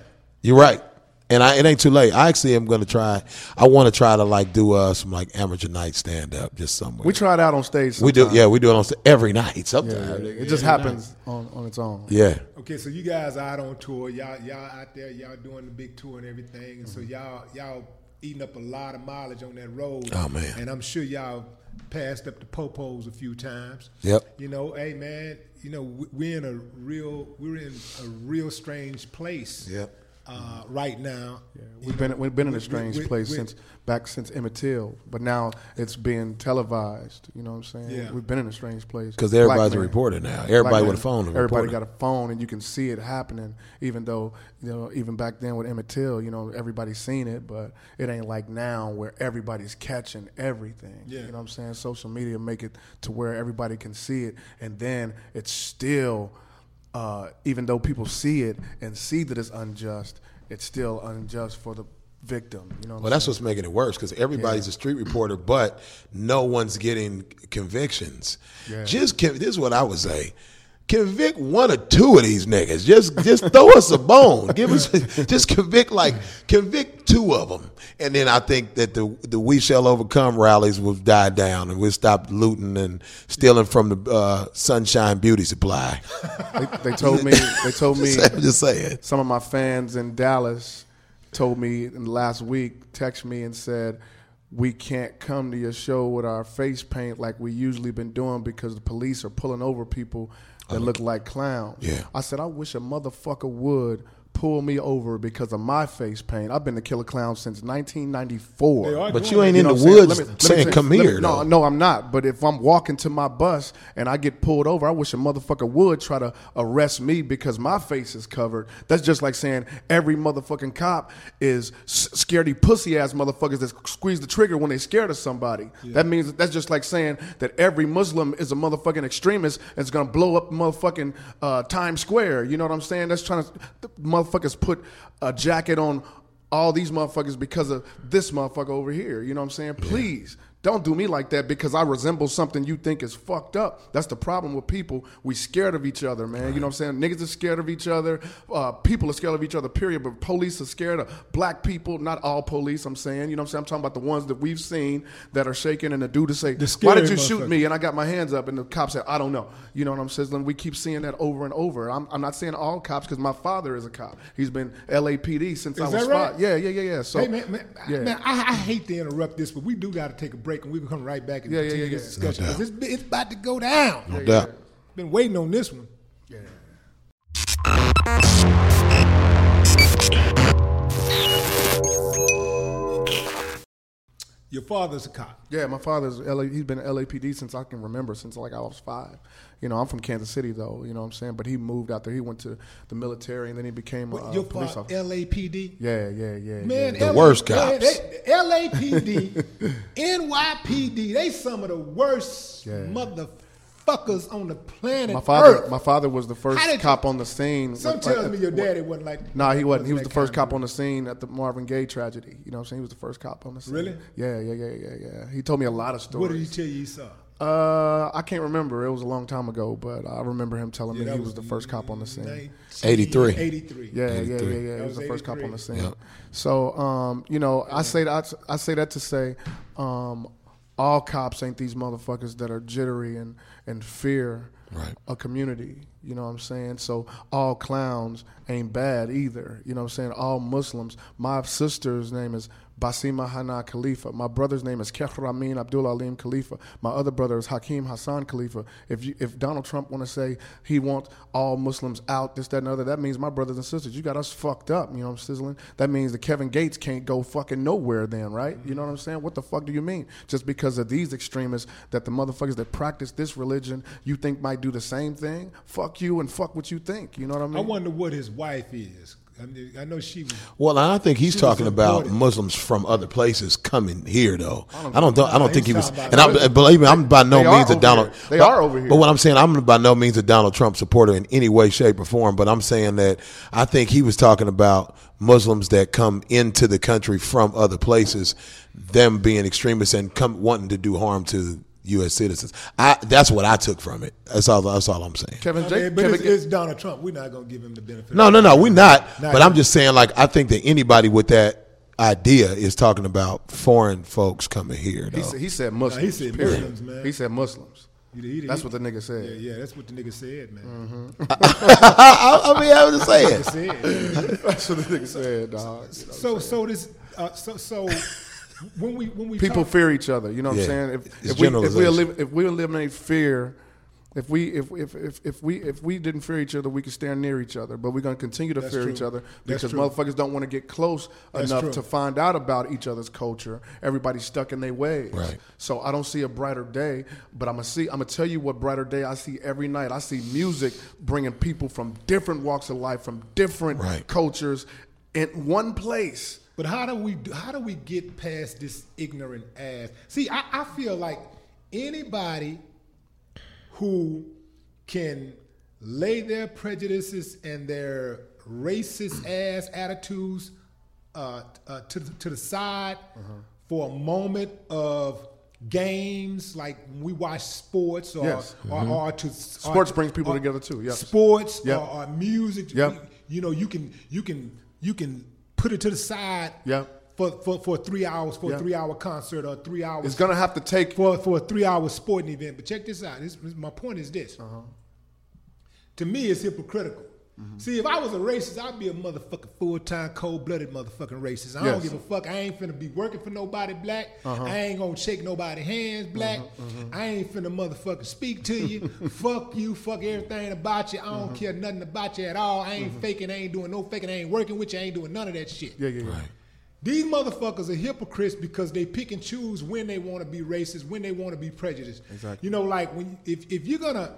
[SPEAKER 4] You're right. And I, it ain't too late. I actually am going to try. I want to try to like do uh, some like amateur night stand up just somewhere.
[SPEAKER 3] we tried out on stage.
[SPEAKER 4] we do. Yeah, we do it on st- every night. Sometimes
[SPEAKER 3] yeah. It just happens on, on its own.
[SPEAKER 4] Yeah.
[SPEAKER 2] Okay, so you guys out on tour. Y'all, y'all out there. Y'all doing the big tour and everything. And so
[SPEAKER 3] Mm-hmm.
[SPEAKER 2] y'all, y'all eating up a lot of mileage on that road.
[SPEAKER 4] Oh, man.
[SPEAKER 2] And I'm sure y'all passed up the popos a few times.
[SPEAKER 4] Yep.
[SPEAKER 2] You know, hey man. You know, we- we're in a real, we're in a real strange place.
[SPEAKER 4] Yep.
[SPEAKER 2] Uh, right now.
[SPEAKER 3] We've been we've been in a strange
[SPEAKER 2] we-
[SPEAKER 3] place
[SPEAKER 2] we-
[SPEAKER 3] since back since Emmett Till, but now it's being televised. You know what I'm saying?
[SPEAKER 2] Yeah.
[SPEAKER 3] We've been in a strange place
[SPEAKER 4] because everybody's
[SPEAKER 3] Black
[SPEAKER 4] a reporter now. Everybody with a phone a
[SPEAKER 3] Everybody
[SPEAKER 4] reporter.
[SPEAKER 3] got a phone, and you can see it happening. Even though you know, even back then with Emmett Till, you know, everybody's seen it, but it ain't like now where everybody's catching everything.
[SPEAKER 2] Yeah.
[SPEAKER 3] You know what I'm saying? Social media make it to where everybody can see it, and then it's still, uh, even though people see it and see that it's unjust, it's still unjust for the victim. You know.
[SPEAKER 4] Well, that's what's making it worse because everybody's a street reporter, but no one's getting convictions.
[SPEAKER 3] Yeah.
[SPEAKER 4] Just this is what I would say: convict one or two of these niggas. Just just throw us a bone. Give us just convict like convict two of them, and then I think that the the We Shall Overcome rallies will die down, and we'll stop looting and stealing from the uh, Sunshine Beauty Supply.
[SPEAKER 3] They, they told me. They told me.
[SPEAKER 4] I'm just saying.
[SPEAKER 3] Some of my fans in Dallas told me in the last week, text me and said, "We can't come to your show with our face paint like we usually been doing because the police are pulling over people that uh-huh. look like clowns."
[SPEAKER 4] Yeah.
[SPEAKER 3] I said, "I wish a motherfucker would." Pull me over because of my face paint. I've been a killer clown since 1994.
[SPEAKER 4] But you ain't
[SPEAKER 2] it.
[SPEAKER 4] in
[SPEAKER 3] know
[SPEAKER 4] the
[SPEAKER 3] what saying?
[SPEAKER 4] woods
[SPEAKER 3] me- let me
[SPEAKER 4] saying, "Come
[SPEAKER 3] let me-
[SPEAKER 4] here."
[SPEAKER 3] no, no, I'm not. But if I'm walking to my bus and I get pulled over, I wish a motherfucker would try to arrest me because my face is covered. That's just like saying every motherfucking cop is scaredy pussy ass motherfuckers that squeeze the trigger when they scared of somebody. That means that's just like saying that every Muslim is a motherfucking extremist and is gonna blow up motherfucking uh, Times Square. You know what I'm saying? That's trying to the motherfuckers put a jacket on all these motherfuckers because of this motherfucker over here. You know what I'm saying? Please don't do me like that because I resemble something you think is fucked up. That's the problem with people. We scared of each other, man. You know what I'm saying? Niggas are scared of each other. Uh, people are scared of each other, period. But police are scared of black people. Not all police, I'm saying. You know what I'm saying? I'm talking about the ones that we've seen that are shaking and the dude to say, why did you shoot me? And I got my hands up and the cop said, I don't know. You know what I'm saying? We keep seeing that over and over. I'm, I'm not saying all cops because my father is a cop. He's been LAPD since I
[SPEAKER 2] Is
[SPEAKER 3] was
[SPEAKER 2] that right?
[SPEAKER 3] five. Yeah, yeah, yeah, yeah. So,
[SPEAKER 2] hey man, man,
[SPEAKER 3] yeah.
[SPEAKER 2] man I, I hate to interrupt this, but we do got to take a break, and we can come right back and
[SPEAKER 3] Yeah, yeah,
[SPEAKER 2] continue
[SPEAKER 3] yeah,
[SPEAKER 2] this discussion
[SPEAKER 4] No
[SPEAKER 2] it's, it's about to go down.
[SPEAKER 4] No doubt.
[SPEAKER 2] Been waiting on this one. Your father's a cop.
[SPEAKER 3] Yeah, my father's LA, he's been at LAPD since I can remember, since like I was five. You know, I'm from Kansas City though. You know what I'm saying? But he moved out there. He went to the military and then he became
[SPEAKER 2] But
[SPEAKER 3] a
[SPEAKER 2] your
[SPEAKER 3] police
[SPEAKER 2] father,
[SPEAKER 3] officer.
[SPEAKER 2] LAPD.
[SPEAKER 3] Yeah, yeah, yeah.
[SPEAKER 2] Man,
[SPEAKER 3] yeah.
[SPEAKER 4] The worst
[SPEAKER 2] man,
[SPEAKER 4] cops.
[SPEAKER 2] they- LAPD, NYPD, they some of the worst
[SPEAKER 3] Yeah.
[SPEAKER 2] motherfuckers on the planet
[SPEAKER 3] My father,
[SPEAKER 2] Earth.
[SPEAKER 3] my father was the first
[SPEAKER 2] How did you-
[SPEAKER 3] cop on the scene.
[SPEAKER 2] Some
[SPEAKER 3] Like-
[SPEAKER 2] tells
[SPEAKER 3] like-
[SPEAKER 2] me your daddy wasn't like.
[SPEAKER 3] Nah, he wasn't. He was the first
[SPEAKER 2] kind of
[SPEAKER 3] cop on the scene at the Marvin Gaye tragedy. You know what I'm saying? He was the first cop on the scene.
[SPEAKER 2] Really?
[SPEAKER 3] Yeah, yeah, yeah, yeah, yeah. He told me a lot of stories.
[SPEAKER 2] What did he tell you he saw?
[SPEAKER 3] Uh, I can't remember. It was a long time ago, but I remember him telling
[SPEAKER 2] Yeah,
[SPEAKER 3] me he was the first cop on the scene.
[SPEAKER 4] 83.
[SPEAKER 2] 83.
[SPEAKER 3] Yeah, yeah, yeah,
[SPEAKER 4] 83.
[SPEAKER 3] yeah. He was
[SPEAKER 2] was
[SPEAKER 3] the first cop on the scene.
[SPEAKER 4] Yep.
[SPEAKER 3] So, um, you know, I say that I say that to say, um, all cops ain't these motherfuckers that are jittery and and fear
[SPEAKER 4] Right.
[SPEAKER 3] a community. You know what I'm saying? So all clowns ain't bad either. You know what I'm saying? All Muslims. My sister's name is Basima Hana Khalifa. My brother's name is Kekh Ramin Abdul Alim Khalifa. My other brother is Hakim Hassan Khalifa. If you, if Donald Trump want to say he wants all Muslims out, this, that, and other, that means my brothers and sisters, you got us fucked up. You know what I'm sizzling? That means the Kevin Gates can't go fucking nowhere then, right? You know what I'm saying? What the fuck do you mean? Just because of these extremists that the motherfuckers that practice this religion you think might do the same thing? Fuck you and fuck what you think. You know what I mean?
[SPEAKER 2] I wonder what his wife is. I, mean, I know she was.
[SPEAKER 4] Well, I think he's talking about. Muslims from other places coming here, though. I don't. I don't, think he was. And I'm, believe me, I'm by no means a Donald.
[SPEAKER 3] here. They
[SPEAKER 4] but,
[SPEAKER 3] are over here.
[SPEAKER 4] But what I'm saying, I'm by no means a Donald Trump supporter in any way, shape, or form. But I'm saying that I think he was talking about Muslims that come into the country from other places, them being extremists and come wanting to do harm to U.S. citizens. I. That's what I took from it. That's all. That's all I'm saying.
[SPEAKER 3] Kevin,
[SPEAKER 2] I mean, but
[SPEAKER 3] Kevin
[SPEAKER 2] it's, it's Donald Trump. We're not gonna give him the benefit.
[SPEAKER 4] No,
[SPEAKER 2] of
[SPEAKER 4] no, no, we're not.
[SPEAKER 2] Not
[SPEAKER 4] but I'm just saying, like, I think that anybody with that idea is talking about foreign folks coming here.
[SPEAKER 3] He said, he said Muslims.
[SPEAKER 2] he said
[SPEAKER 3] period.
[SPEAKER 2] Muslims, man.
[SPEAKER 3] He said Muslims.
[SPEAKER 2] He- he-
[SPEAKER 3] That's what the nigga said.
[SPEAKER 2] yeah, yeah, that's what the nigga said, man.
[SPEAKER 4] I, I mean, I was just saying.
[SPEAKER 2] Said.
[SPEAKER 3] That's what the nigga said, dog.
[SPEAKER 2] so, so this, uh, so, so when we when we
[SPEAKER 3] People
[SPEAKER 2] talk,
[SPEAKER 3] fear each other. You know what
[SPEAKER 4] Yeah.
[SPEAKER 3] I'm saying? If,
[SPEAKER 4] It's
[SPEAKER 3] if we if we,
[SPEAKER 4] generalization.
[SPEAKER 3] elim- if we eliminate fear, if we if, if if if we if we didn't fear each other, we could stand near each other. But we're gonna continue to
[SPEAKER 2] That's
[SPEAKER 3] fear
[SPEAKER 2] true.
[SPEAKER 3] each other because motherfuckers don't want to get close
[SPEAKER 2] That's
[SPEAKER 3] enough
[SPEAKER 2] true.
[SPEAKER 3] to find out about each other's culture. Everybody's stuck in their ways.
[SPEAKER 4] Right.
[SPEAKER 3] So I don't see a brighter day, but I'm gonna see. I'm gonna tell you what brighter day I see every night. I see music bringing people from different walks of life, from different
[SPEAKER 4] Right.
[SPEAKER 3] cultures, in one place.
[SPEAKER 2] But how do we how do we get past this ignorant ass? See, I, I feel like anybody who can lay their prejudices and their racist ass attitudes uh, uh, to the, to the side for a moment of games like we watch sports or
[SPEAKER 3] Yes.
[SPEAKER 2] or, or to
[SPEAKER 3] Sports
[SPEAKER 2] or-
[SPEAKER 3] brings people
[SPEAKER 2] or
[SPEAKER 3] together too, yes.
[SPEAKER 2] Sports
[SPEAKER 3] Yep.
[SPEAKER 2] or, or music.
[SPEAKER 3] Yep.
[SPEAKER 2] You, you know, you can you can you can put it to the side.
[SPEAKER 3] Yep.
[SPEAKER 2] For, for, for three hours for
[SPEAKER 3] Yep.
[SPEAKER 2] a three hour concert or three hours
[SPEAKER 3] It's gonna have to take
[SPEAKER 2] for for a three hour sporting event. But check this out. This- my point is this.
[SPEAKER 3] Uh-huh.
[SPEAKER 2] To me, it's hypocritical.
[SPEAKER 3] Mm-hmm.
[SPEAKER 2] See, if I was a racist, I'd be a motherfucking full time, cold blooded motherfucking racist. I don't give a fuck. I ain't finna be working for nobody black.
[SPEAKER 3] Uh-huh.
[SPEAKER 2] I ain't gonna shake nobody hands black. I ain't finna motherfucking speak to you. fuck you. Fuck everything about you. I don't care nothing about you at all. I ain't faking. I ain't doing no faking. I ain't working with you. I ain't doing none of that shit.
[SPEAKER 3] yeah, yeah, yeah.
[SPEAKER 4] Right.
[SPEAKER 2] These motherfuckers are hypocrites because they pick and choose when they want to be racist, when they want to be prejudiced.
[SPEAKER 3] Exactly.
[SPEAKER 2] You know, like when if if you're gonna,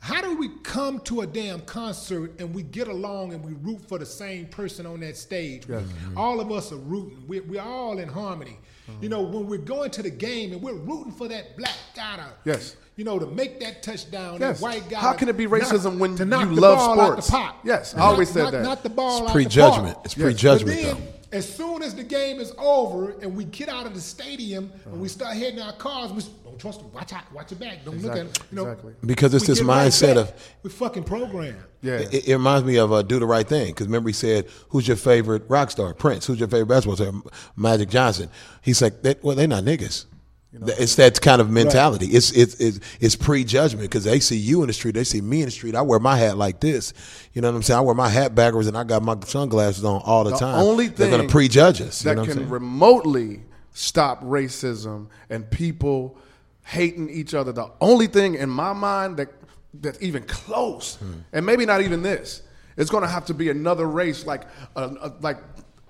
[SPEAKER 2] how do we come to a damn concert and we get along and we root for the same person on that stage?
[SPEAKER 3] Yes.
[SPEAKER 2] All of us are rooting. We're, we're all in harmony.
[SPEAKER 3] Uh-huh.
[SPEAKER 2] You know, when we're going to the game and we're rooting for that black guy to,
[SPEAKER 3] Yes.
[SPEAKER 2] you know, to make that touchdown,
[SPEAKER 3] Yes.
[SPEAKER 2] that white guy.
[SPEAKER 3] How can it be
[SPEAKER 2] knock-
[SPEAKER 3] racism when
[SPEAKER 2] to
[SPEAKER 3] you
[SPEAKER 2] the
[SPEAKER 3] love
[SPEAKER 2] ball
[SPEAKER 3] sports?
[SPEAKER 2] Out the pot.
[SPEAKER 3] Yes, I
[SPEAKER 2] Knock-
[SPEAKER 3] always said
[SPEAKER 2] knock-
[SPEAKER 3] that.
[SPEAKER 2] Knock the ball
[SPEAKER 4] It's
[SPEAKER 2] out
[SPEAKER 4] prejudgment.
[SPEAKER 2] The park.
[SPEAKER 4] It's
[SPEAKER 3] Yes.
[SPEAKER 4] prejudgment,
[SPEAKER 2] But then,
[SPEAKER 4] though.
[SPEAKER 2] As soon as the game is over and we get out of the stadium and we start heading our cars, we don't trust them. Watch out. Watch your back. Don't look at them. You know,
[SPEAKER 3] Exactly.
[SPEAKER 4] Because it's this
[SPEAKER 2] get right
[SPEAKER 4] mindset of-
[SPEAKER 2] we fucking programmed.
[SPEAKER 3] Yeah.
[SPEAKER 4] It, it reminds me of uh, Do the Right Thing because remember he said, "Who's your favorite rock star?" Prince. Who's your favorite basketball player? Magic Johnson. He's like, they, "Well, they're not niggas." It's that kind of mentality. It's it's it's, it's prejudgment because they see you in the street, they see me in the street. I wear my hat like this. You know what I'm saying? I wear my hat backwards and I got my sunglasses on all the,
[SPEAKER 3] The
[SPEAKER 4] time.
[SPEAKER 3] only
[SPEAKER 4] they're going to prejudge us. You
[SPEAKER 3] that
[SPEAKER 4] know what I'm
[SPEAKER 3] can remotely stop racism and people hating each other. The only thing in my mind that that's even close,
[SPEAKER 4] Hmm.
[SPEAKER 3] and maybe not even this, it's going to have to be another race like uh, uh, like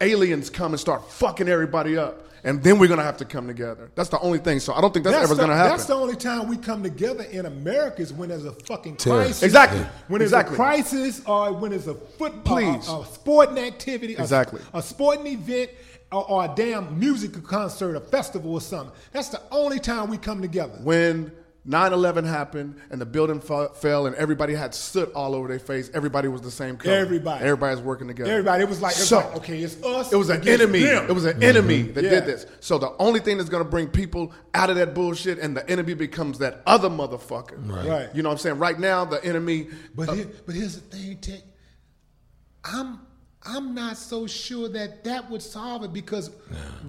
[SPEAKER 3] aliens come and start fucking everybody up. And then we're gonna have to come together. That's the only thing. So I don't think that's, ever gonna happen.
[SPEAKER 2] That's the only time we come together in America is when there's a fucking
[SPEAKER 4] Terror.
[SPEAKER 2] crisis.
[SPEAKER 3] Exactly.
[SPEAKER 2] When there's
[SPEAKER 3] Exactly.
[SPEAKER 2] a crisis or when there's a football,
[SPEAKER 3] Please.
[SPEAKER 2] a, a sporting activity, a-
[SPEAKER 3] Exactly.
[SPEAKER 2] a, sporting event, or, or a damn musical concert, a festival or something. That's the only time we come together.
[SPEAKER 3] when 9-11 happened and the building fa- fell and everybody had soot all over their face, everybody was the same color.
[SPEAKER 2] Everybody.
[SPEAKER 3] Everybody's working together.
[SPEAKER 2] Everybody, it was like, it was
[SPEAKER 3] So-
[SPEAKER 2] like, okay, it's us.
[SPEAKER 3] It was an enemy.
[SPEAKER 2] them.
[SPEAKER 3] It was an enemy that
[SPEAKER 2] Yeah.
[SPEAKER 3] did this. So the only thing that's going to bring people out of that bullshit and the enemy becomes that other motherfucker.
[SPEAKER 2] Right.
[SPEAKER 3] You know what I'm saying? Right now, the enemy.
[SPEAKER 2] But
[SPEAKER 3] uh,
[SPEAKER 2] here, but here's the thing, Tech. I'm I'm not so sure that that would solve it because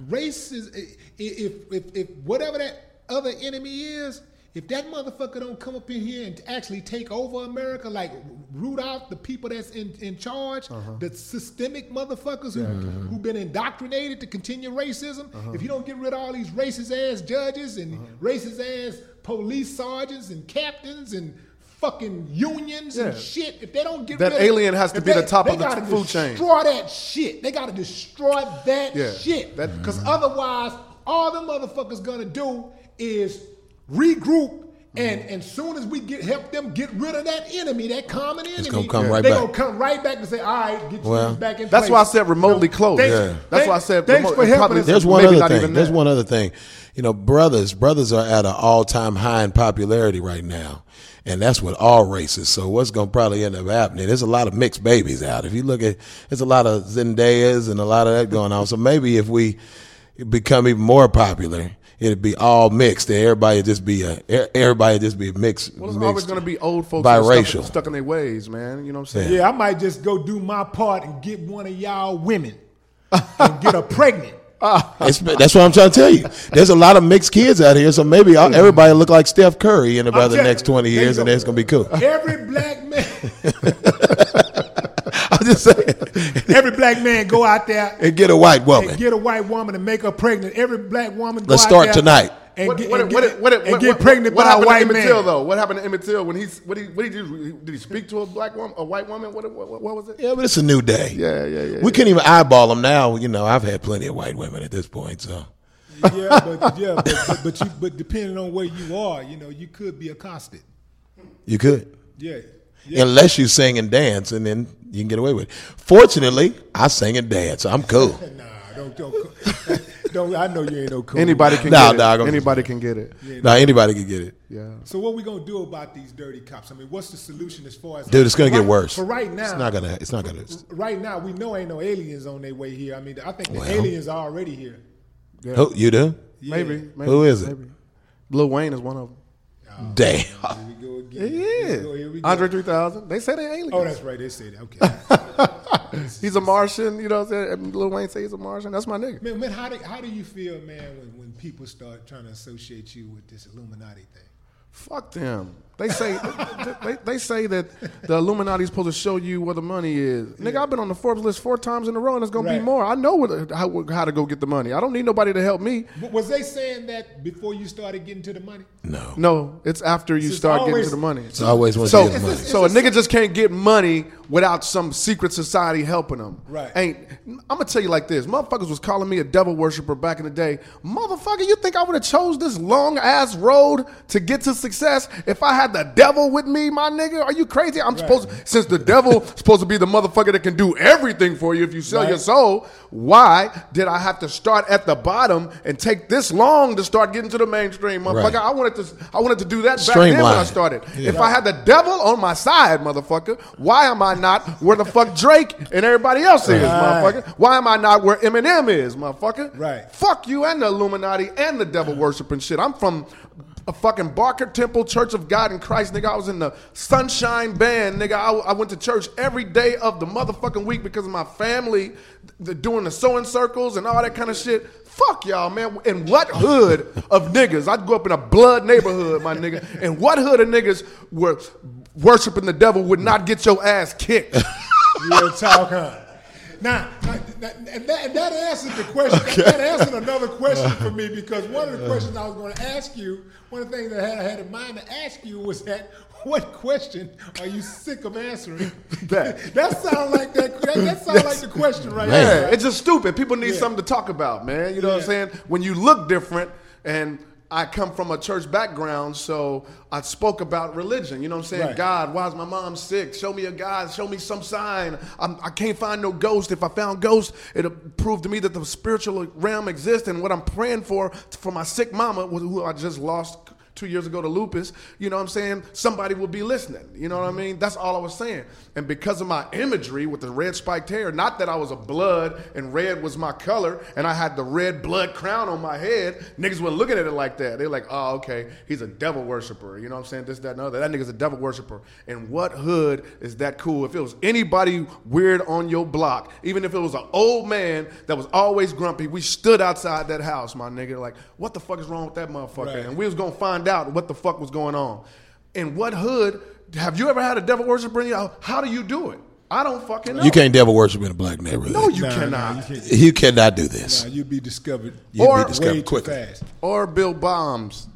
[SPEAKER 2] race is i- if if if whatever that other enemy is. If that motherfucker don't come up in here and actually take over America, like root out the people that's in, in charge, uh-huh. the systemic motherfuckers who mm-hmm. who've been indoctrinated to continue racism. Uh-huh. If you don't get rid of all these racist ass judges and uh-huh. racist ass police sergeants and captains and fucking unions and shit, if they don't get
[SPEAKER 3] That
[SPEAKER 2] rid of-
[SPEAKER 3] alien has to be the top of the
[SPEAKER 2] gotta
[SPEAKER 3] food chain.
[SPEAKER 2] Destroy that shit. They gotta destroy that
[SPEAKER 3] Yeah.
[SPEAKER 2] shit. Because mm-hmm. otherwise, all the motherfuckers gonna do is regroup. And mm-hmm. and soon as we get help them get rid of that enemy, that common enemy,
[SPEAKER 4] gonna come right
[SPEAKER 2] they
[SPEAKER 4] back.
[SPEAKER 2] gonna come right back and say, "All right, get you back in place
[SPEAKER 3] That's
[SPEAKER 2] place."
[SPEAKER 3] why I said remotely
[SPEAKER 2] So,
[SPEAKER 3] close.
[SPEAKER 2] thanks-
[SPEAKER 3] Yeah. That's why I said
[SPEAKER 2] thanks
[SPEAKER 3] remote-
[SPEAKER 2] for helping
[SPEAKER 3] probably-
[SPEAKER 2] us.
[SPEAKER 4] There's one
[SPEAKER 3] Maybe
[SPEAKER 4] other
[SPEAKER 3] not
[SPEAKER 4] thing. There's
[SPEAKER 3] that.
[SPEAKER 4] one other thing. You know, brothers, brothers are at an all-time high in popularity right now, and that's with all races. So what's going to probably end up happening? There's a lot of mixed babies out. If you look at, there's a lot of Zendayas and a lot of that going on. So maybe if we become even more popular, it'd be all mixed. Everybody just be a, everybody just be mixed.
[SPEAKER 3] Well, it's
[SPEAKER 4] mixed
[SPEAKER 3] always going to be old folks
[SPEAKER 4] biracial.
[SPEAKER 3] stuck, stuck in their ways, man. You know what I'm saying?
[SPEAKER 2] Yeah, I might just go do my part and get one of y'all women and get her pregnant.
[SPEAKER 4] It's- that's what I'm trying to tell you. There's a lot of mixed kids out here, so maybe all- everybody look like Steph Curry in about the next 20 years, and
[SPEAKER 2] go.
[SPEAKER 4] that's gonna be cool.
[SPEAKER 2] Every black man,
[SPEAKER 4] I'm just saying,
[SPEAKER 2] every black man go out there
[SPEAKER 4] and get a white woman.
[SPEAKER 2] and get a white woman and make her pregnant. Every black woman.
[SPEAKER 4] Let's
[SPEAKER 2] out
[SPEAKER 4] start
[SPEAKER 2] there
[SPEAKER 4] tonight.
[SPEAKER 2] And
[SPEAKER 3] What,
[SPEAKER 2] get,
[SPEAKER 3] what,
[SPEAKER 2] and
[SPEAKER 3] what,
[SPEAKER 2] get,
[SPEAKER 3] what,
[SPEAKER 2] and get
[SPEAKER 3] what-
[SPEAKER 2] pregnant
[SPEAKER 3] what
[SPEAKER 2] by a
[SPEAKER 3] happened
[SPEAKER 2] white
[SPEAKER 3] to Emmett
[SPEAKER 2] man.
[SPEAKER 3] Till, though? What happened to Emmett Till when he's what he what he do? Did he speak to a black woman, a white woman? What what, what, what was it?
[SPEAKER 4] Yeah, but it's a new day.
[SPEAKER 3] Yeah, yeah, yeah,
[SPEAKER 4] We can't even eyeball them now. You know, I've had plenty of white women at this point, so
[SPEAKER 2] Yeah, but yeah, but, but, but you but depending on where you are, you know, you could be accosted.
[SPEAKER 4] you could.
[SPEAKER 2] Yeah. Yeah.
[SPEAKER 4] Unless you sing and dance, and then you can get away with it. Fortunately, I sing and dance. so I'm cool.
[SPEAKER 2] Nah, don't don't don't. I know you ain't no cool.
[SPEAKER 3] Anybody can
[SPEAKER 4] Nah,
[SPEAKER 3] get
[SPEAKER 4] nah,
[SPEAKER 3] it.
[SPEAKER 4] I'm-
[SPEAKER 3] Anybody can get it.
[SPEAKER 4] now anybody can get it.
[SPEAKER 3] Yeah.
[SPEAKER 2] So what we gonna do about these dirty cops? I mean, what's the solution as far as
[SPEAKER 4] Dude, it's gonna
[SPEAKER 2] for
[SPEAKER 4] get
[SPEAKER 2] right-
[SPEAKER 4] worse.
[SPEAKER 2] For right now,
[SPEAKER 4] It's not gonna. It's not gonna.
[SPEAKER 2] right now we know ain't no aliens on their way here. I mean, I think the
[SPEAKER 4] Well.
[SPEAKER 2] aliens are already here.
[SPEAKER 4] Who, you do?
[SPEAKER 2] Yeah.
[SPEAKER 3] Maybe, maybe.
[SPEAKER 4] Who is it?
[SPEAKER 3] Maybe. Lil Wayne is one of them.
[SPEAKER 2] Oh, Damn. Again. Here we go, here we go.
[SPEAKER 3] Andre 3000. They say they aliens.
[SPEAKER 2] Oh, that's right. They say that. Okay.
[SPEAKER 3] he's a Martian. You know what I'm saying? Lil Wayne say he's a Martian. That's my nigga.
[SPEAKER 2] man, man, how do how do you feel, man, when, when people start trying to associate you with this Illuminati thing?
[SPEAKER 3] Fuck them. They say they, they, they say that the Illuminati is supposed to show you where the money is. Nigga, I've been on the Forbes list four times in a row, and it's gonna be more. I know where the, how, how to go get the money. I don't need nobody to help me.
[SPEAKER 2] W- Was they saying that before you started getting to the money?
[SPEAKER 4] No.
[SPEAKER 3] No, it's after you
[SPEAKER 2] It's
[SPEAKER 3] start getting to the money.
[SPEAKER 4] It's always one
[SPEAKER 3] So,
[SPEAKER 4] to get the money.
[SPEAKER 3] so a nigga just can't get money without some secret society helping him.
[SPEAKER 2] Right.
[SPEAKER 3] Ain't I'm gonna tell you like this: motherfuckers was calling me a devil worshiper back in the day. Motherfucker, you think I would have chose this long ass road to get to success if I had the devil with me, my nigga? Are you crazy? I'm supposed since the devil supposed to be the motherfucker that can do everything for you if you sell your soul. Why did I have to start at the bottom and take this long to start getting to the mainstream, motherfucker?
[SPEAKER 4] Right.
[SPEAKER 3] I wanted to I wanted to do that back then when I started.
[SPEAKER 4] Yeah.
[SPEAKER 3] If I had the devil on my side, motherfucker, why am I not where the fuck Drake and everybody else is,
[SPEAKER 2] Right.
[SPEAKER 3] motherfucker? Why am I not where Eminem is, motherfucker?
[SPEAKER 2] Right.
[SPEAKER 3] Fuck you and the Illuminati and the devil worshiping shit. I'm from a fucking Barker Temple Church of God in Christ, nigga. I was in the Sunshine Band, nigga. I, I went to church every day of the motherfucking week because of my family th- doing the sewing circles and all that kind of shit. Fuck y'all, man. In what hood of niggas? I grew up in a blood neighborhood, my nigga. And what hood of niggas were worshiping the devil would not get your ass kicked?
[SPEAKER 2] Real talk, huh? Now, and that, and that answered the question. That answered another question for me because one of the questions I was going to ask you, one of the things that I had, I had in mind to ask you was that what question are you sick of answering?
[SPEAKER 3] That.
[SPEAKER 2] that sounds like that. That, that sounds like the question right
[SPEAKER 4] Man.
[SPEAKER 2] there.
[SPEAKER 3] Yeah, it's just stupid. People need
[SPEAKER 2] Yeah.
[SPEAKER 3] something to talk about, man. You know what I'm saying? When you look different, and I come from a church background, so I spoke about religion. You know what I'm saying?
[SPEAKER 2] Right.
[SPEAKER 3] God, why is my mom sick? Show me a God. Show me some sign. I'm, I can't find no ghost. If I found ghost, it'll prove to me that the spiritual realm exists. And what I'm praying for for my sick mama, who I just lost two years ago to lupus, you know what I'm saying? Somebody will be listening. You know what I mm-hmm. mean? That's all I was saying. And because of my imagery with the red spiked hair, not that I was a blood and red was my color and I had the red blood crown on my head, niggas weren't looking at it like that. They're like, oh, okay, he's a devil worshiper. You know what I'm saying? This, that, and other. That nigga's a devil worshiper. And what hood is that cool? If it was anybody weird on your block, even if it was an old man that was always grumpy, we stood outside that house, my nigga, like, what the fuck is wrong with that motherfucker?
[SPEAKER 2] Right.
[SPEAKER 3] And we was gonna find out what the fuck was going on. In what hood have you ever had a devil worshiper in your house? How do you do it? I don't fucking know.
[SPEAKER 4] You can't devil worship in a black neighborhood.
[SPEAKER 3] No, you
[SPEAKER 2] Nah, nah,
[SPEAKER 3] cannot.
[SPEAKER 2] you can't.
[SPEAKER 4] You cannot do this.
[SPEAKER 2] Nah, you'd be discovered.
[SPEAKER 4] You'd
[SPEAKER 3] Or-
[SPEAKER 4] be discovered
[SPEAKER 2] way too
[SPEAKER 4] quickly.
[SPEAKER 2] fast.
[SPEAKER 3] Or build bombs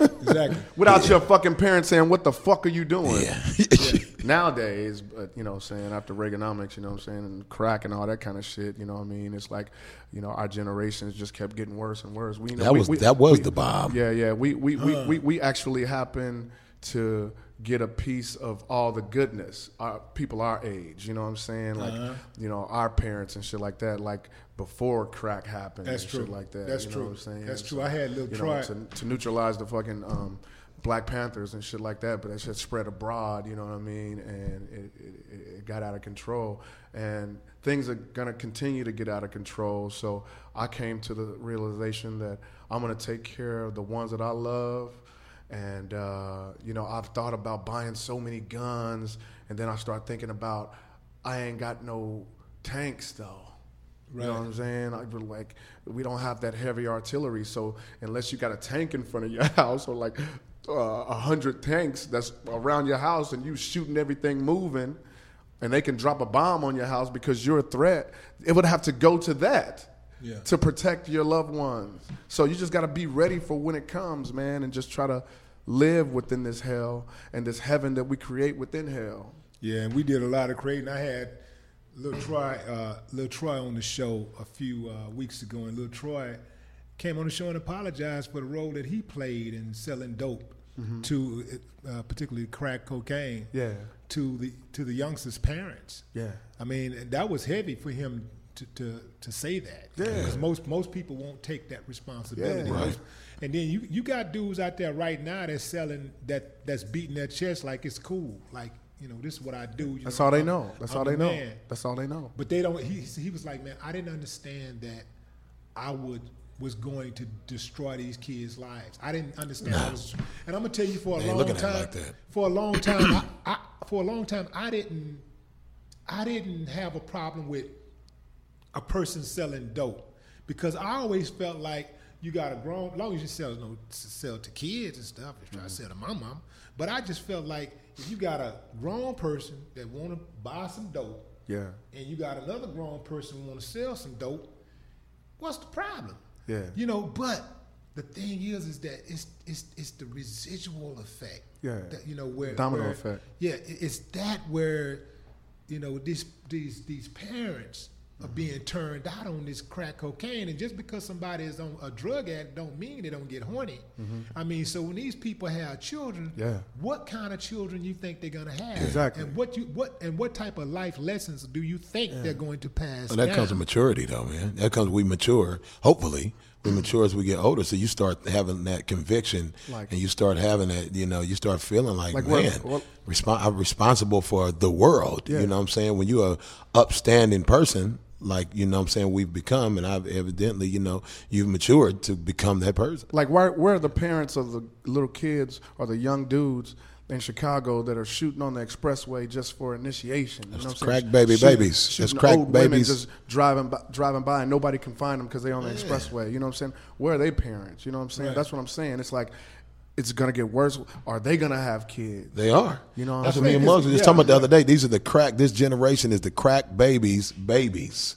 [SPEAKER 2] Exactly.
[SPEAKER 3] without your fucking parents saying, "What the fuck are you doing?"
[SPEAKER 4] Yeah.
[SPEAKER 3] Nowadays, but you know, what I'm saying after Reaganomics, you know, what I'm saying and crack and all that kind of shit. You know, what I mean, it's like, you know, our generations just kept getting worse and worse. We, you know,
[SPEAKER 4] That
[SPEAKER 3] we-
[SPEAKER 4] was
[SPEAKER 3] we-
[SPEAKER 4] that was
[SPEAKER 3] we-
[SPEAKER 4] the bomb.
[SPEAKER 3] Yeah, yeah. We we, we, we, we actually happened to get a piece of all the goodness. Our people our age, you know what I'm saying? Like,
[SPEAKER 2] Uh-huh.
[SPEAKER 3] you know, our parents and shit like that, like before crack happened
[SPEAKER 2] That's
[SPEAKER 3] and
[SPEAKER 2] true.
[SPEAKER 3] shit like that.
[SPEAKER 2] That's
[SPEAKER 3] you
[SPEAKER 2] true.
[SPEAKER 3] Know what I'm saying?
[SPEAKER 2] That's
[SPEAKER 3] And
[SPEAKER 2] true. I had Lil
[SPEAKER 3] you know,
[SPEAKER 2] Troy-
[SPEAKER 3] to, to neutralize the fucking um, Black Panthers and shit like that, but that shit spread abroad, you know what I mean? And it, it, it- got out of control. And things are gonna continue to get out of control. So I came to the realization that I'm gonna take care of the ones that I love. And uh, you know, I've thought about buying so many guns, and then I start thinking about I ain't got no tanks though. You know what I'm saying? I like we don't have that heavy artillery, so unless you got a tank in front of your house or like uh, a hundred tanks that's around your house and you shooting everything moving, and they can drop a bomb on your house because you're a threat, it would have to go to that
[SPEAKER 2] Yeah.
[SPEAKER 3] to protect your loved ones. So you just got to be ready for when it comes, man, and just try to live within this hell and this heaven that we create within hell.
[SPEAKER 2] Yeah, and we did a lot of creating. I had Lil Troy, uh, Lil Troy on the show a few uh, weeks ago, and Little Troy came on the show and apologized for the role that he played in selling dope to, uh, particularly crack cocaine,
[SPEAKER 3] Yeah.
[SPEAKER 2] to the to the youngsters' parents.
[SPEAKER 3] Yeah.
[SPEAKER 2] I mean, that was heavy for him to to, to say that.
[SPEAKER 3] Yeah.
[SPEAKER 2] because most most people won't take that responsibility.
[SPEAKER 3] Yeah. Right.
[SPEAKER 2] And then you you got dudes out there right now that's selling that that's beating their chest like it's cool, like you know this is what I do. you
[SPEAKER 3] That's
[SPEAKER 2] know,
[SPEAKER 3] all they know. That's
[SPEAKER 2] I'm
[SPEAKER 3] all
[SPEAKER 2] the
[SPEAKER 3] they know.
[SPEAKER 2] man.
[SPEAKER 3] That's all they know.
[SPEAKER 2] But they don't. He he was like, man, I didn't understand that I would was going to destroy these kids' lives. I didn't understand. Was, and I'm gonna tell you for a
[SPEAKER 4] They
[SPEAKER 2] long time.
[SPEAKER 4] like that.
[SPEAKER 2] For a long time, I, I, for a long time, I didn't. I didn't have a problem with a person selling dope because I always felt like you got a grown, as long as you sell no sell to kids and stuff, if try to mm-hmm. sell to my mom. But I just felt like if you got a grown person that want to buy some dope,
[SPEAKER 3] Yeah.
[SPEAKER 2] and you got another grown person want to sell some dope, what's the problem?
[SPEAKER 3] Yeah.
[SPEAKER 2] You know, but the thing is, is that it's it's it's the residual effect.
[SPEAKER 3] Yeah.
[SPEAKER 2] That, you know where
[SPEAKER 3] Domino
[SPEAKER 2] where-
[SPEAKER 3] effect.
[SPEAKER 2] Yeah, it's that where, you know, these these these parents are being turned out on this crack cocaine, and just because somebody is on a drug addict, don't mean they don't get horny. I mean, so when these people have children,
[SPEAKER 3] Mm-hmm. Yeah.
[SPEAKER 2] what kind of children you think they're gonna have?
[SPEAKER 3] Exactly.
[SPEAKER 2] And what you what and what type of life lessons do you think they're going to pass?
[SPEAKER 4] Well, that
[SPEAKER 2] down?
[SPEAKER 4] comes with maturity, though, man. That comes we mature. Hopefully, we mature as we get older. So you start having that conviction,
[SPEAKER 3] Like-
[SPEAKER 4] and you start having that. You know, you start feeling like,
[SPEAKER 3] Like
[SPEAKER 4] man,
[SPEAKER 3] what-
[SPEAKER 4] respon I'm responsible for the world.
[SPEAKER 3] Yeah.
[SPEAKER 4] You know what I'm saying? When you're a upstanding person, like you know what I'm saying we've become, and I've evidently, you know, you've matured to become that person.
[SPEAKER 3] Like, where, where are the parents of the little kids or the young dudes in Chicago that are shooting on the expressway just for initiation? You know what I'm
[SPEAKER 4] crack
[SPEAKER 3] saying?
[SPEAKER 4] baby
[SPEAKER 3] Shooting-
[SPEAKER 4] babies.
[SPEAKER 3] shooting
[SPEAKER 4] That's crack
[SPEAKER 3] old women
[SPEAKER 4] babies.
[SPEAKER 3] just driving by, driving by and nobody can find them because they're on the expressway. You know what I'm saying? Where are they parents? You know what I'm saying?
[SPEAKER 2] Right.
[SPEAKER 3] That's what I'm saying. It's like, it's gonna get worse. Are they gonna have kids?
[SPEAKER 4] They are.
[SPEAKER 3] You know what
[SPEAKER 4] that's
[SPEAKER 3] I'm
[SPEAKER 4] what me and Muggs were just
[SPEAKER 2] Yeah.
[SPEAKER 4] talking about the other day. These are the crack. This generation is the crack babies, babies.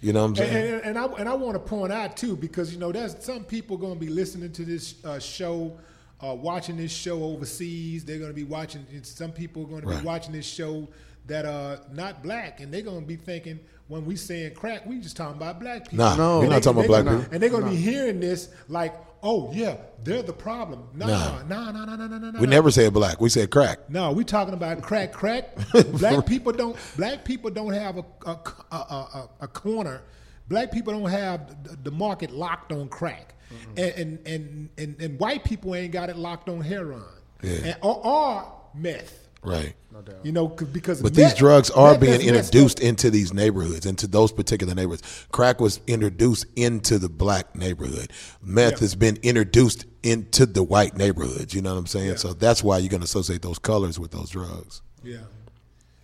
[SPEAKER 4] You know what I'm saying?
[SPEAKER 2] And, and, and I and I want to point out too because you know there's some people going to be listening to this uh, show are watching this show overseas. They're going to be watching. Some people are going to
[SPEAKER 4] Right.
[SPEAKER 2] be watching this show that are not black, and they're going to be thinking when we saying crack, we just talking about black people.
[SPEAKER 4] Nah,
[SPEAKER 3] No.
[SPEAKER 4] we're
[SPEAKER 2] And
[SPEAKER 4] not
[SPEAKER 2] they-
[SPEAKER 4] talking about black
[SPEAKER 2] gonna-
[SPEAKER 4] people.
[SPEAKER 2] And they're going to be hearing this like, oh yeah, they're the problem. Nah,
[SPEAKER 4] Nah.
[SPEAKER 2] nah, nah, nah, nah, nah, nah. nah.
[SPEAKER 4] We never said black. We said crack.
[SPEAKER 2] No, we talking about crack, crack. black people don't. Black people don't have a a, a, a, a corner. Black people don't have the, the market locked on crack,
[SPEAKER 4] Mm-hmm.
[SPEAKER 2] and, and, and and and white people ain't got it locked on heroin,
[SPEAKER 4] Yeah.
[SPEAKER 2] and, or, or meth.
[SPEAKER 4] Right.
[SPEAKER 3] No doubt.
[SPEAKER 2] You know, because
[SPEAKER 4] But
[SPEAKER 2] meth-
[SPEAKER 4] these drugs are being introduced into these neighborhoods, into those particular neighborhoods. Crack was introduced into the black neighborhood. Meth
[SPEAKER 2] Yeah.
[SPEAKER 4] has been introduced into the white neighborhoods. You know what I'm saying?
[SPEAKER 2] Yeah.
[SPEAKER 4] So that's why you're going to associate those colors with those drugs.
[SPEAKER 2] Yeah,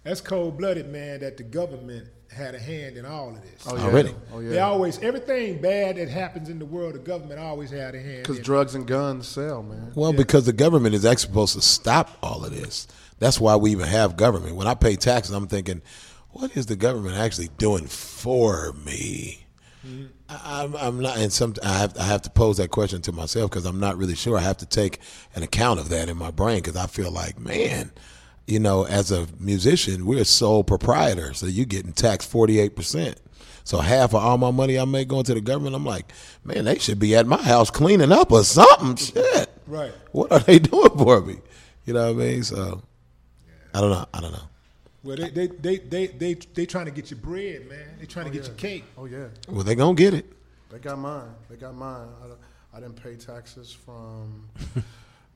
[SPEAKER 2] that's cold blooded, man. That the government had a hand in all of this.
[SPEAKER 3] Oh,
[SPEAKER 4] yeah. Already.
[SPEAKER 3] Oh
[SPEAKER 2] They always everything bad that happens in the world, the government always had a hand.
[SPEAKER 3] Because
[SPEAKER 2] in it.
[SPEAKER 3] drugs and guns sell, man.
[SPEAKER 4] Well, because the government is actually supposed to stop all of this. That's why we even have government. When I pay taxes, I'm thinking, what is the government actually doing for me? I, I'm, I'm not, and some I have I have to pose that question to myself because I'm not really sure. I have to take an account of that in my brain because I feel like, man, you know, as a musician, we're sole proprietor, so you're getting taxed 48 percent. So half of all my money I make going to the government, I'm like, man, they should be at my house cleaning up or something. Shit,
[SPEAKER 2] Right.
[SPEAKER 4] What are they doing for me? You know what I mean? So I don't know. I don't know.
[SPEAKER 2] Well, they they they they they they trying to get your bread, man. They trying to get your cake.
[SPEAKER 3] Oh yeah.
[SPEAKER 4] Well, they gonna get it.
[SPEAKER 3] They got mine. They got mine. I, I didn't pay taxes from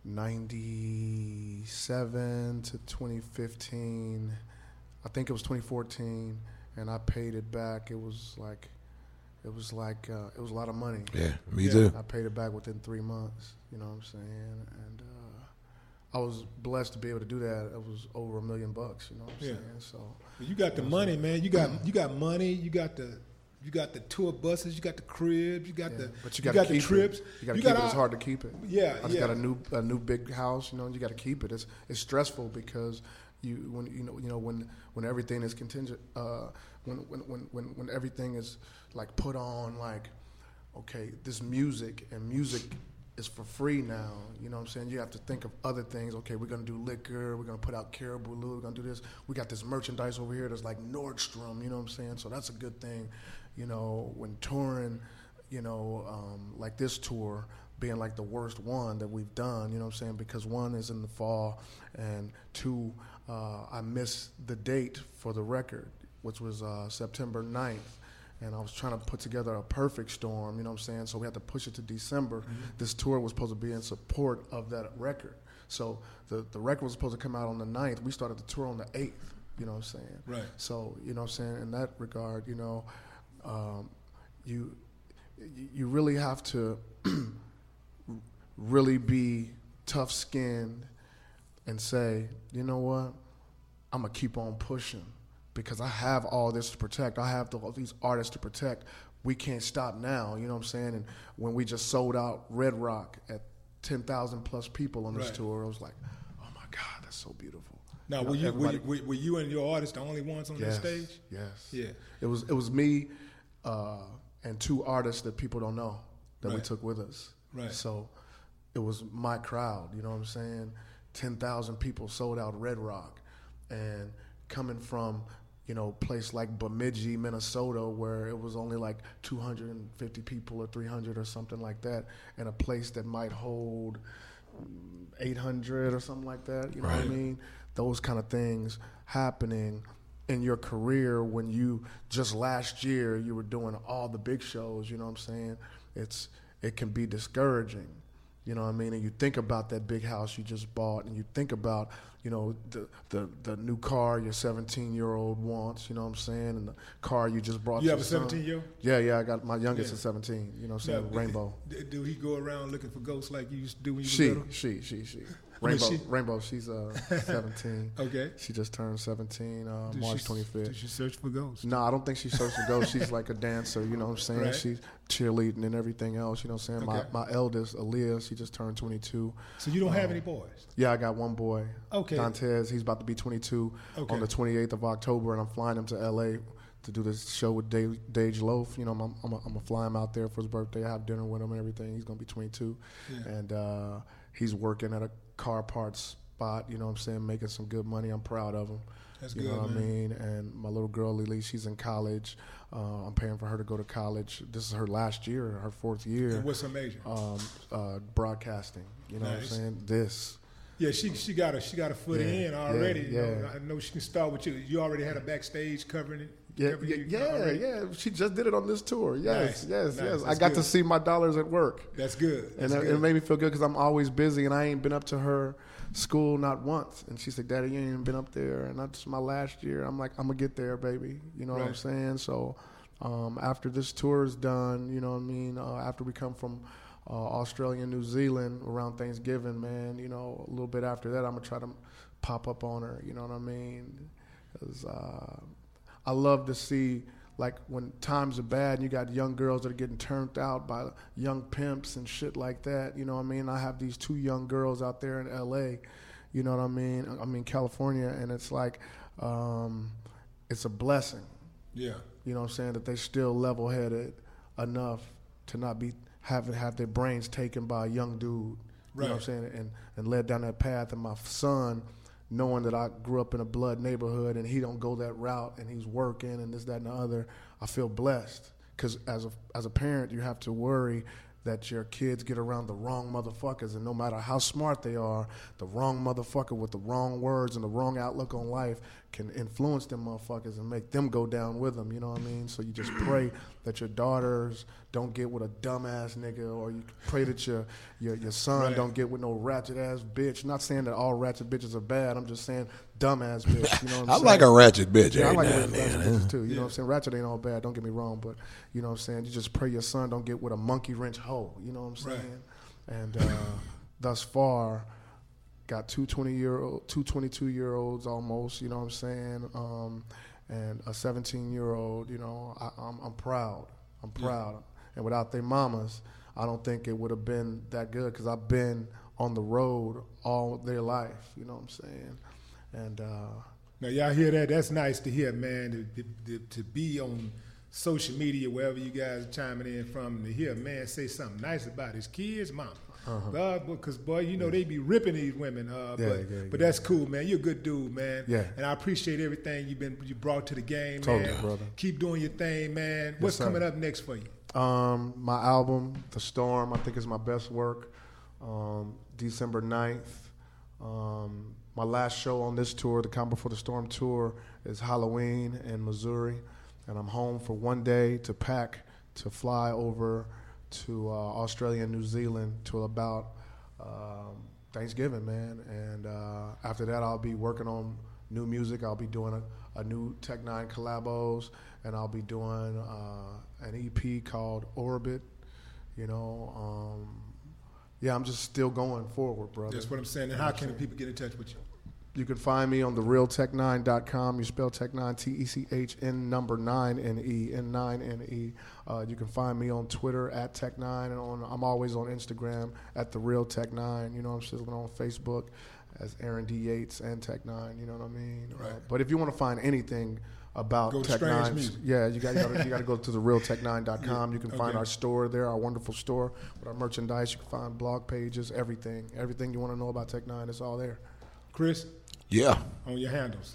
[SPEAKER 3] 97 to 2015. I think it was 2014, and I paid it back. It was like, it was like, uh, it was a lot of money.
[SPEAKER 4] Yeah, me
[SPEAKER 2] Yeah.
[SPEAKER 4] too.
[SPEAKER 3] I paid it back within three months. You know what I'm saying? And uh, I was blessed to be able to do that. It was over a million bucks. You know what I'm
[SPEAKER 2] Yeah.
[SPEAKER 3] saying? So
[SPEAKER 2] You got the money, man. You got you got money. You got the you got the tour buses. You got the cribs. You got
[SPEAKER 3] Yeah,
[SPEAKER 2] the
[SPEAKER 3] but you
[SPEAKER 2] you
[SPEAKER 3] got
[SPEAKER 2] the trips.
[SPEAKER 3] It. You got to keep it. It's hard to keep it.
[SPEAKER 2] Yeah,
[SPEAKER 3] I just
[SPEAKER 2] yeah.
[SPEAKER 3] got a new a new big house. You know, you got to keep it. It's it's stressful because you when you know you know when when everything is contingent. Uh, when when when when when everything is like put on like, okay, this music and music is for free now. You know what I'm saying? You have to think of other things. Okay, we're gonna do liquor. We're gonna put out Caribou Lou. We're gonna do this. We got this merchandise over here that's like Nordstrom. You know what I'm saying? So that's a good thing. You know, when touring, you know, um, like this tour being like the worst one that we've done. You know what I'm saying? Because one is in the fall, and two, uh, I missed the date for the record, which was uh, September 9th and I was trying to put together a perfect storm, you know what I'm saying? So we had to push it to December. This tour was supposed to be in support of that record. So the, the record was supposed to come out on the 9th. We started the tour on the 8th, you know what I'm saying?
[SPEAKER 2] Right.
[SPEAKER 3] So, you know what I'm saying? In that regard, you know, um, you, you really have to really be tough skinned and say, you know what? I'm gonna keep on pushing because I have all this to protect. I have the, all these artists to protect. We can't stop now. You know what I'm saying? And when we just sold out Red Rock at 10,000 plus people on this
[SPEAKER 2] Right.
[SPEAKER 3] tour, I was like, oh my God, that's so beautiful.
[SPEAKER 2] Now,
[SPEAKER 3] You know,
[SPEAKER 2] were you, were, you, were, you and your artist the only ones on
[SPEAKER 3] yes,
[SPEAKER 2] that stage?
[SPEAKER 3] Yes.
[SPEAKER 2] Yeah.
[SPEAKER 3] It was it was me uh, and two artists that people don't know that we took with us.
[SPEAKER 2] Right.
[SPEAKER 3] So it was my crowd. You know what I'm saying? Ten thousand people sold out Red Rock, and coming from you know place like Bemidji, Minnesota, where it was only like 250 people or 300 or something like that, and a place that might hold 800 or something like that. You know what I mean? Those kind of things happening in your career when you just last year you were doing all the big shows. You know what I'm saying? It's it can be discouraging. You know what I mean? And you think about that big house you just bought, and you think about, you know, the the, the new car your 17 year old wants. You know what I'm saying? And the car you just brought.
[SPEAKER 2] You have a 17-year-old?
[SPEAKER 3] Yeah, yeah. I got my youngest
[SPEAKER 2] Yeah.
[SPEAKER 3] is 17. You know what I'm
[SPEAKER 2] Now,
[SPEAKER 3] saying? Rainbow.
[SPEAKER 2] Do, do he go around looking for ghosts like you used to do when you
[SPEAKER 3] She,
[SPEAKER 2] were little?
[SPEAKER 3] she, she, she. Rainbow,
[SPEAKER 2] she-
[SPEAKER 3] Rainbow. She's uh 17.
[SPEAKER 2] Okay.
[SPEAKER 3] She just turned 17 uh, March
[SPEAKER 2] she,
[SPEAKER 3] 25th.
[SPEAKER 2] Does she search for ghosts?
[SPEAKER 3] No, I don't think she's supposed for ghosts. She's like a dancer, you know what I'm saying?
[SPEAKER 2] Right.
[SPEAKER 3] She's cheerleading and everything else, you know what I'm saying?
[SPEAKER 2] Okay.
[SPEAKER 3] My my eldest, Aaliyah, she just turned 22.
[SPEAKER 2] So you don't have any boys?
[SPEAKER 3] Yeah, I got one boy.
[SPEAKER 2] Okay.
[SPEAKER 3] Dantes, he's about to be 22
[SPEAKER 2] Okay.
[SPEAKER 3] on the 28th of October, and I'm flying him to LA to do this show with Dave, Dage Loaf. You know, I'm, I'm, I'm gonna fly him out there for his birthday. I have dinner with him and everything. He's gonna be 22,
[SPEAKER 2] Yeah.
[SPEAKER 3] and uh, he's working at a car parts spot. You know what I'm saying, making some good money. I'm proud of him.
[SPEAKER 2] That's good.
[SPEAKER 3] you
[SPEAKER 2] good,
[SPEAKER 3] know what
[SPEAKER 2] man.
[SPEAKER 3] I mean. And my little girl Lily, she's in college. Uh, I'm paying for her to go to college. This is her last year, her fourth year.
[SPEAKER 2] And what's her major?
[SPEAKER 3] um, uh, broadcasting. You know
[SPEAKER 2] Nice.
[SPEAKER 3] what I'm saying? This.
[SPEAKER 2] Yeah, she she got a she got a foot
[SPEAKER 3] Yeah,
[SPEAKER 2] in
[SPEAKER 3] yeah,
[SPEAKER 2] already. you know.
[SPEAKER 3] yeah.
[SPEAKER 2] I know she can start with you. You already had a backstage covering it.
[SPEAKER 3] Yeah, yeah, yeah, yeah. She just did it on this tour. Yes,
[SPEAKER 2] Nice,
[SPEAKER 3] yes,
[SPEAKER 2] nice.
[SPEAKER 3] yes. I
[SPEAKER 2] That's
[SPEAKER 3] got to see my dollars at work.
[SPEAKER 2] That's good.
[SPEAKER 3] and
[SPEAKER 2] That's
[SPEAKER 3] it,
[SPEAKER 2] good.
[SPEAKER 3] it made me feel good because I'm always busy and I ain't been up to her school not once. And she said, "Daddy, you ain't even been up there." And that's my last year. I'm like, I'm gonna get there, baby. You know what I'm saying? So um, after this tour is done, you know what I mean. Uh, after we come from uh, Australia and New Zealand around Thanksgiving, man, you know, a little bit after that, I'm gonna try to pop up on her. You know what I mean? 'Cause, uh, I love to see like when times are bad and you got young girls that are getting turned out by young pimps and shit like that. You know what I mean? I have these two young girls out there in LA, you know what I mean? I mean California and it's like um, it's a blessing.
[SPEAKER 2] yeah.
[SPEAKER 3] You know what I'm saying? That they still level headed enough to not be having have their brains taken by a young dude. Right. You know what I'm saying? And and led down that path. And my son, knowing that I grew up in a blood neighborhood and he don't go that route and he's working and this, that, and the other, I feel blessed. Because as a as a parent, you have to worry that your kids get around the wrong motherfuckers, and no matter how smart they are, the wrong motherfucker with the wrong words and the wrong outlook on life can influence them motherfuckers and make them go down with them. You know what I mean? So you just pray that your daughters don't get with a dumbass nigga, or you pray that your your, your son
[SPEAKER 2] Right.
[SPEAKER 3] don't get with no ratchet ass bitch. Not saying that all ratchet bitches are bad. I'm just saying dumbass bitch. You know what I'm
[SPEAKER 4] I
[SPEAKER 3] saying?
[SPEAKER 4] like a ratchet bitch
[SPEAKER 3] Yeah, I like ratchet bitches too. You know what I'm saying? Ratchet ain't all bad. Don't get me wrong, but you know what I'm saying. You just pray your son don't get with a monkey wrench hoe. You know what I'm saying? Right. And uh, thus far, got two 20 year old, two 22 year olds almost. You know what I'm saying? Um, and a 17 year old. You know, I, I'm, I'm proud. I'm proud. And without their mamas, I don't think it would have been that good because I've been on the road all their life. You know what I'm saying? And uh,
[SPEAKER 2] Now y'all hear that? That's nice to hear, man. To, to, to be on social media, wherever you guys are chiming in from, to hear a man say something nice about his kids, mom. Because boy, you know they be ripping these women. Uh,
[SPEAKER 3] Uh-huh. Yeah,
[SPEAKER 2] but
[SPEAKER 3] yeah,
[SPEAKER 2] but
[SPEAKER 3] yeah.
[SPEAKER 2] that's cool, man. You're a good dude, man.
[SPEAKER 3] Yeah.
[SPEAKER 2] And I appreciate everything you've been you brought to the game,
[SPEAKER 3] Totally,
[SPEAKER 2] man.
[SPEAKER 3] brother.
[SPEAKER 2] Keep doing your thing, man. What's
[SPEAKER 3] sir.
[SPEAKER 2] coming up next for you?
[SPEAKER 3] Um, my album, The Storm, I think is my best work. Um, December 9th. Um, my last show on this tour, the Come Before the Storm tour, is Halloween in Missouri. And I'm home for one day to pack to fly over to uh, Australia and New Zealand till about um, Thanksgiving, man. And uh, after that, I'll be working on new music. I'll be doing a, a new Tech Nine collabos, and I'll be doing uh, an EP called Orbit. You know, um, yeah, I'm just still going forward, brother.
[SPEAKER 2] That's what I'm saying. And how can people get in touch with you?
[SPEAKER 3] You can find me on therealtech9.com. You spell tech9 T E C H N number nine N E N nine N E. Uh, you can find me on Twitter at Tech9 and on I'm always on Instagram at the Real Tech9. You know I'm still on Facebook as Aaron D Yates and Tech9. You know what I mean? Uh,
[SPEAKER 2] Right.
[SPEAKER 3] but if you want to find anything about
[SPEAKER 2] Go
[SPEAKER 3] Tech Nine, yeah, you got you got you got to go to the realtech9.com. You can find
[SPEAKER 2] okay.
[SPEAKER 3] our store there, our wonderful store with our merchandise. You can find blog pages, everything, everything you want to know about Tech Nine. It's all there.
[SPEAKER 2] Krizz,
[SPEAKER 4] Yeah.
[SPEAKER 2] on your handles.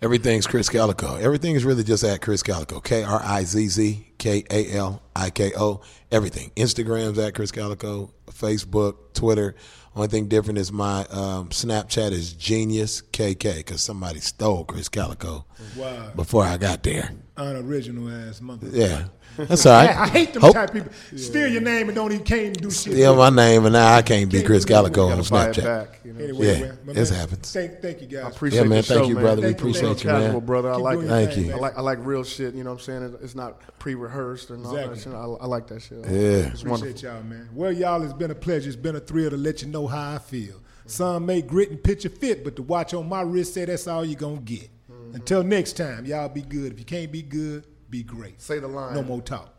[SPEAKER 4] Everything's Krizz Kaliko. Everything is really just at Krizz Kaliko. K R I Z Z K A L I K O. Everything. Instagram's at Krizz Kaliko. Facebook, Twitter. Only thing different is my um, Snapchat is Genius KK because somebody stole Krizz Kaliko
[SPEAKER 2] Wow.
[SPEAKER 4] before I got there.
[SPEAKER 2] Unoriginal ass mother.
[SPEAKER 4] Yeah, that's all right.
[SPEAKER 2] I hate them
[SPEAKER 4] Hope-
[SPEAKER 2] type people. Steal your name and don't even can't do shit.
[SPEAKER 4] Steal my name and now I can't be
[SPEAKER 2] Can't
[SPEAKER 4] Krizz
[SPEAKER 2] do it.
[SPEAKER 4] Kaliko on
[SPEAKER 3] Gotta buy it
[SPEAKER 4] Snapchat.
[SPEAKER 3] back. You know?
[SPEAKER 2] Anyway,
[SPEAKER 4] Yeah,
[SPEAKER 2] man, my
[SPEAKER 4] this
[SPEAKER 2] man,
[SPEAKER 4] happens.
[SPEAKER 2] Thank, thank you guys.
[SPEAKER 3] I appreciate
[SPEAKER 4] Yeah, man,
[SPEAKER 3] the
[SPEAKER 4] thank
[SPEAKER 3] show,
[SPEAKER 4] you, brother. We
[SPEAKER 2] Thank you,
[SPEAKER 4] appreciate
[SPEAKER 2] man.
[SPEAKER 4] you,
[SPEAKER 3] Casual,
[SPEAKER 4] man.
[SPEAKER 3] brother. I
[SPEAKER 2] Keep
[SPEAKER 3] like it.
[SPEAKER 4] Thank you.
[SPEAKER 3] I like I like real shit. You know what I'm saying? It's not pre-rehearsed and all that shit. I, I like that shit.
[SPEAKER 4] Yeah.
[SPEAKER 3] It's wonderful.
[SPEAKER 2] Appreciate y'all, man. Well, y'all, it's been a pleasure. It's been a thrill to let you know how I feel. Some may grit and picture fit, but the watch on my wrist say that's all you're going to get. Mm-hmm. Until next time, y'all be good. If you can't be good, be great.
[SPEAKER 3] Say the line.
[SPEAKER 2] No more talk.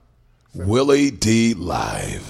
[SPEAKER 4] Willie D Live.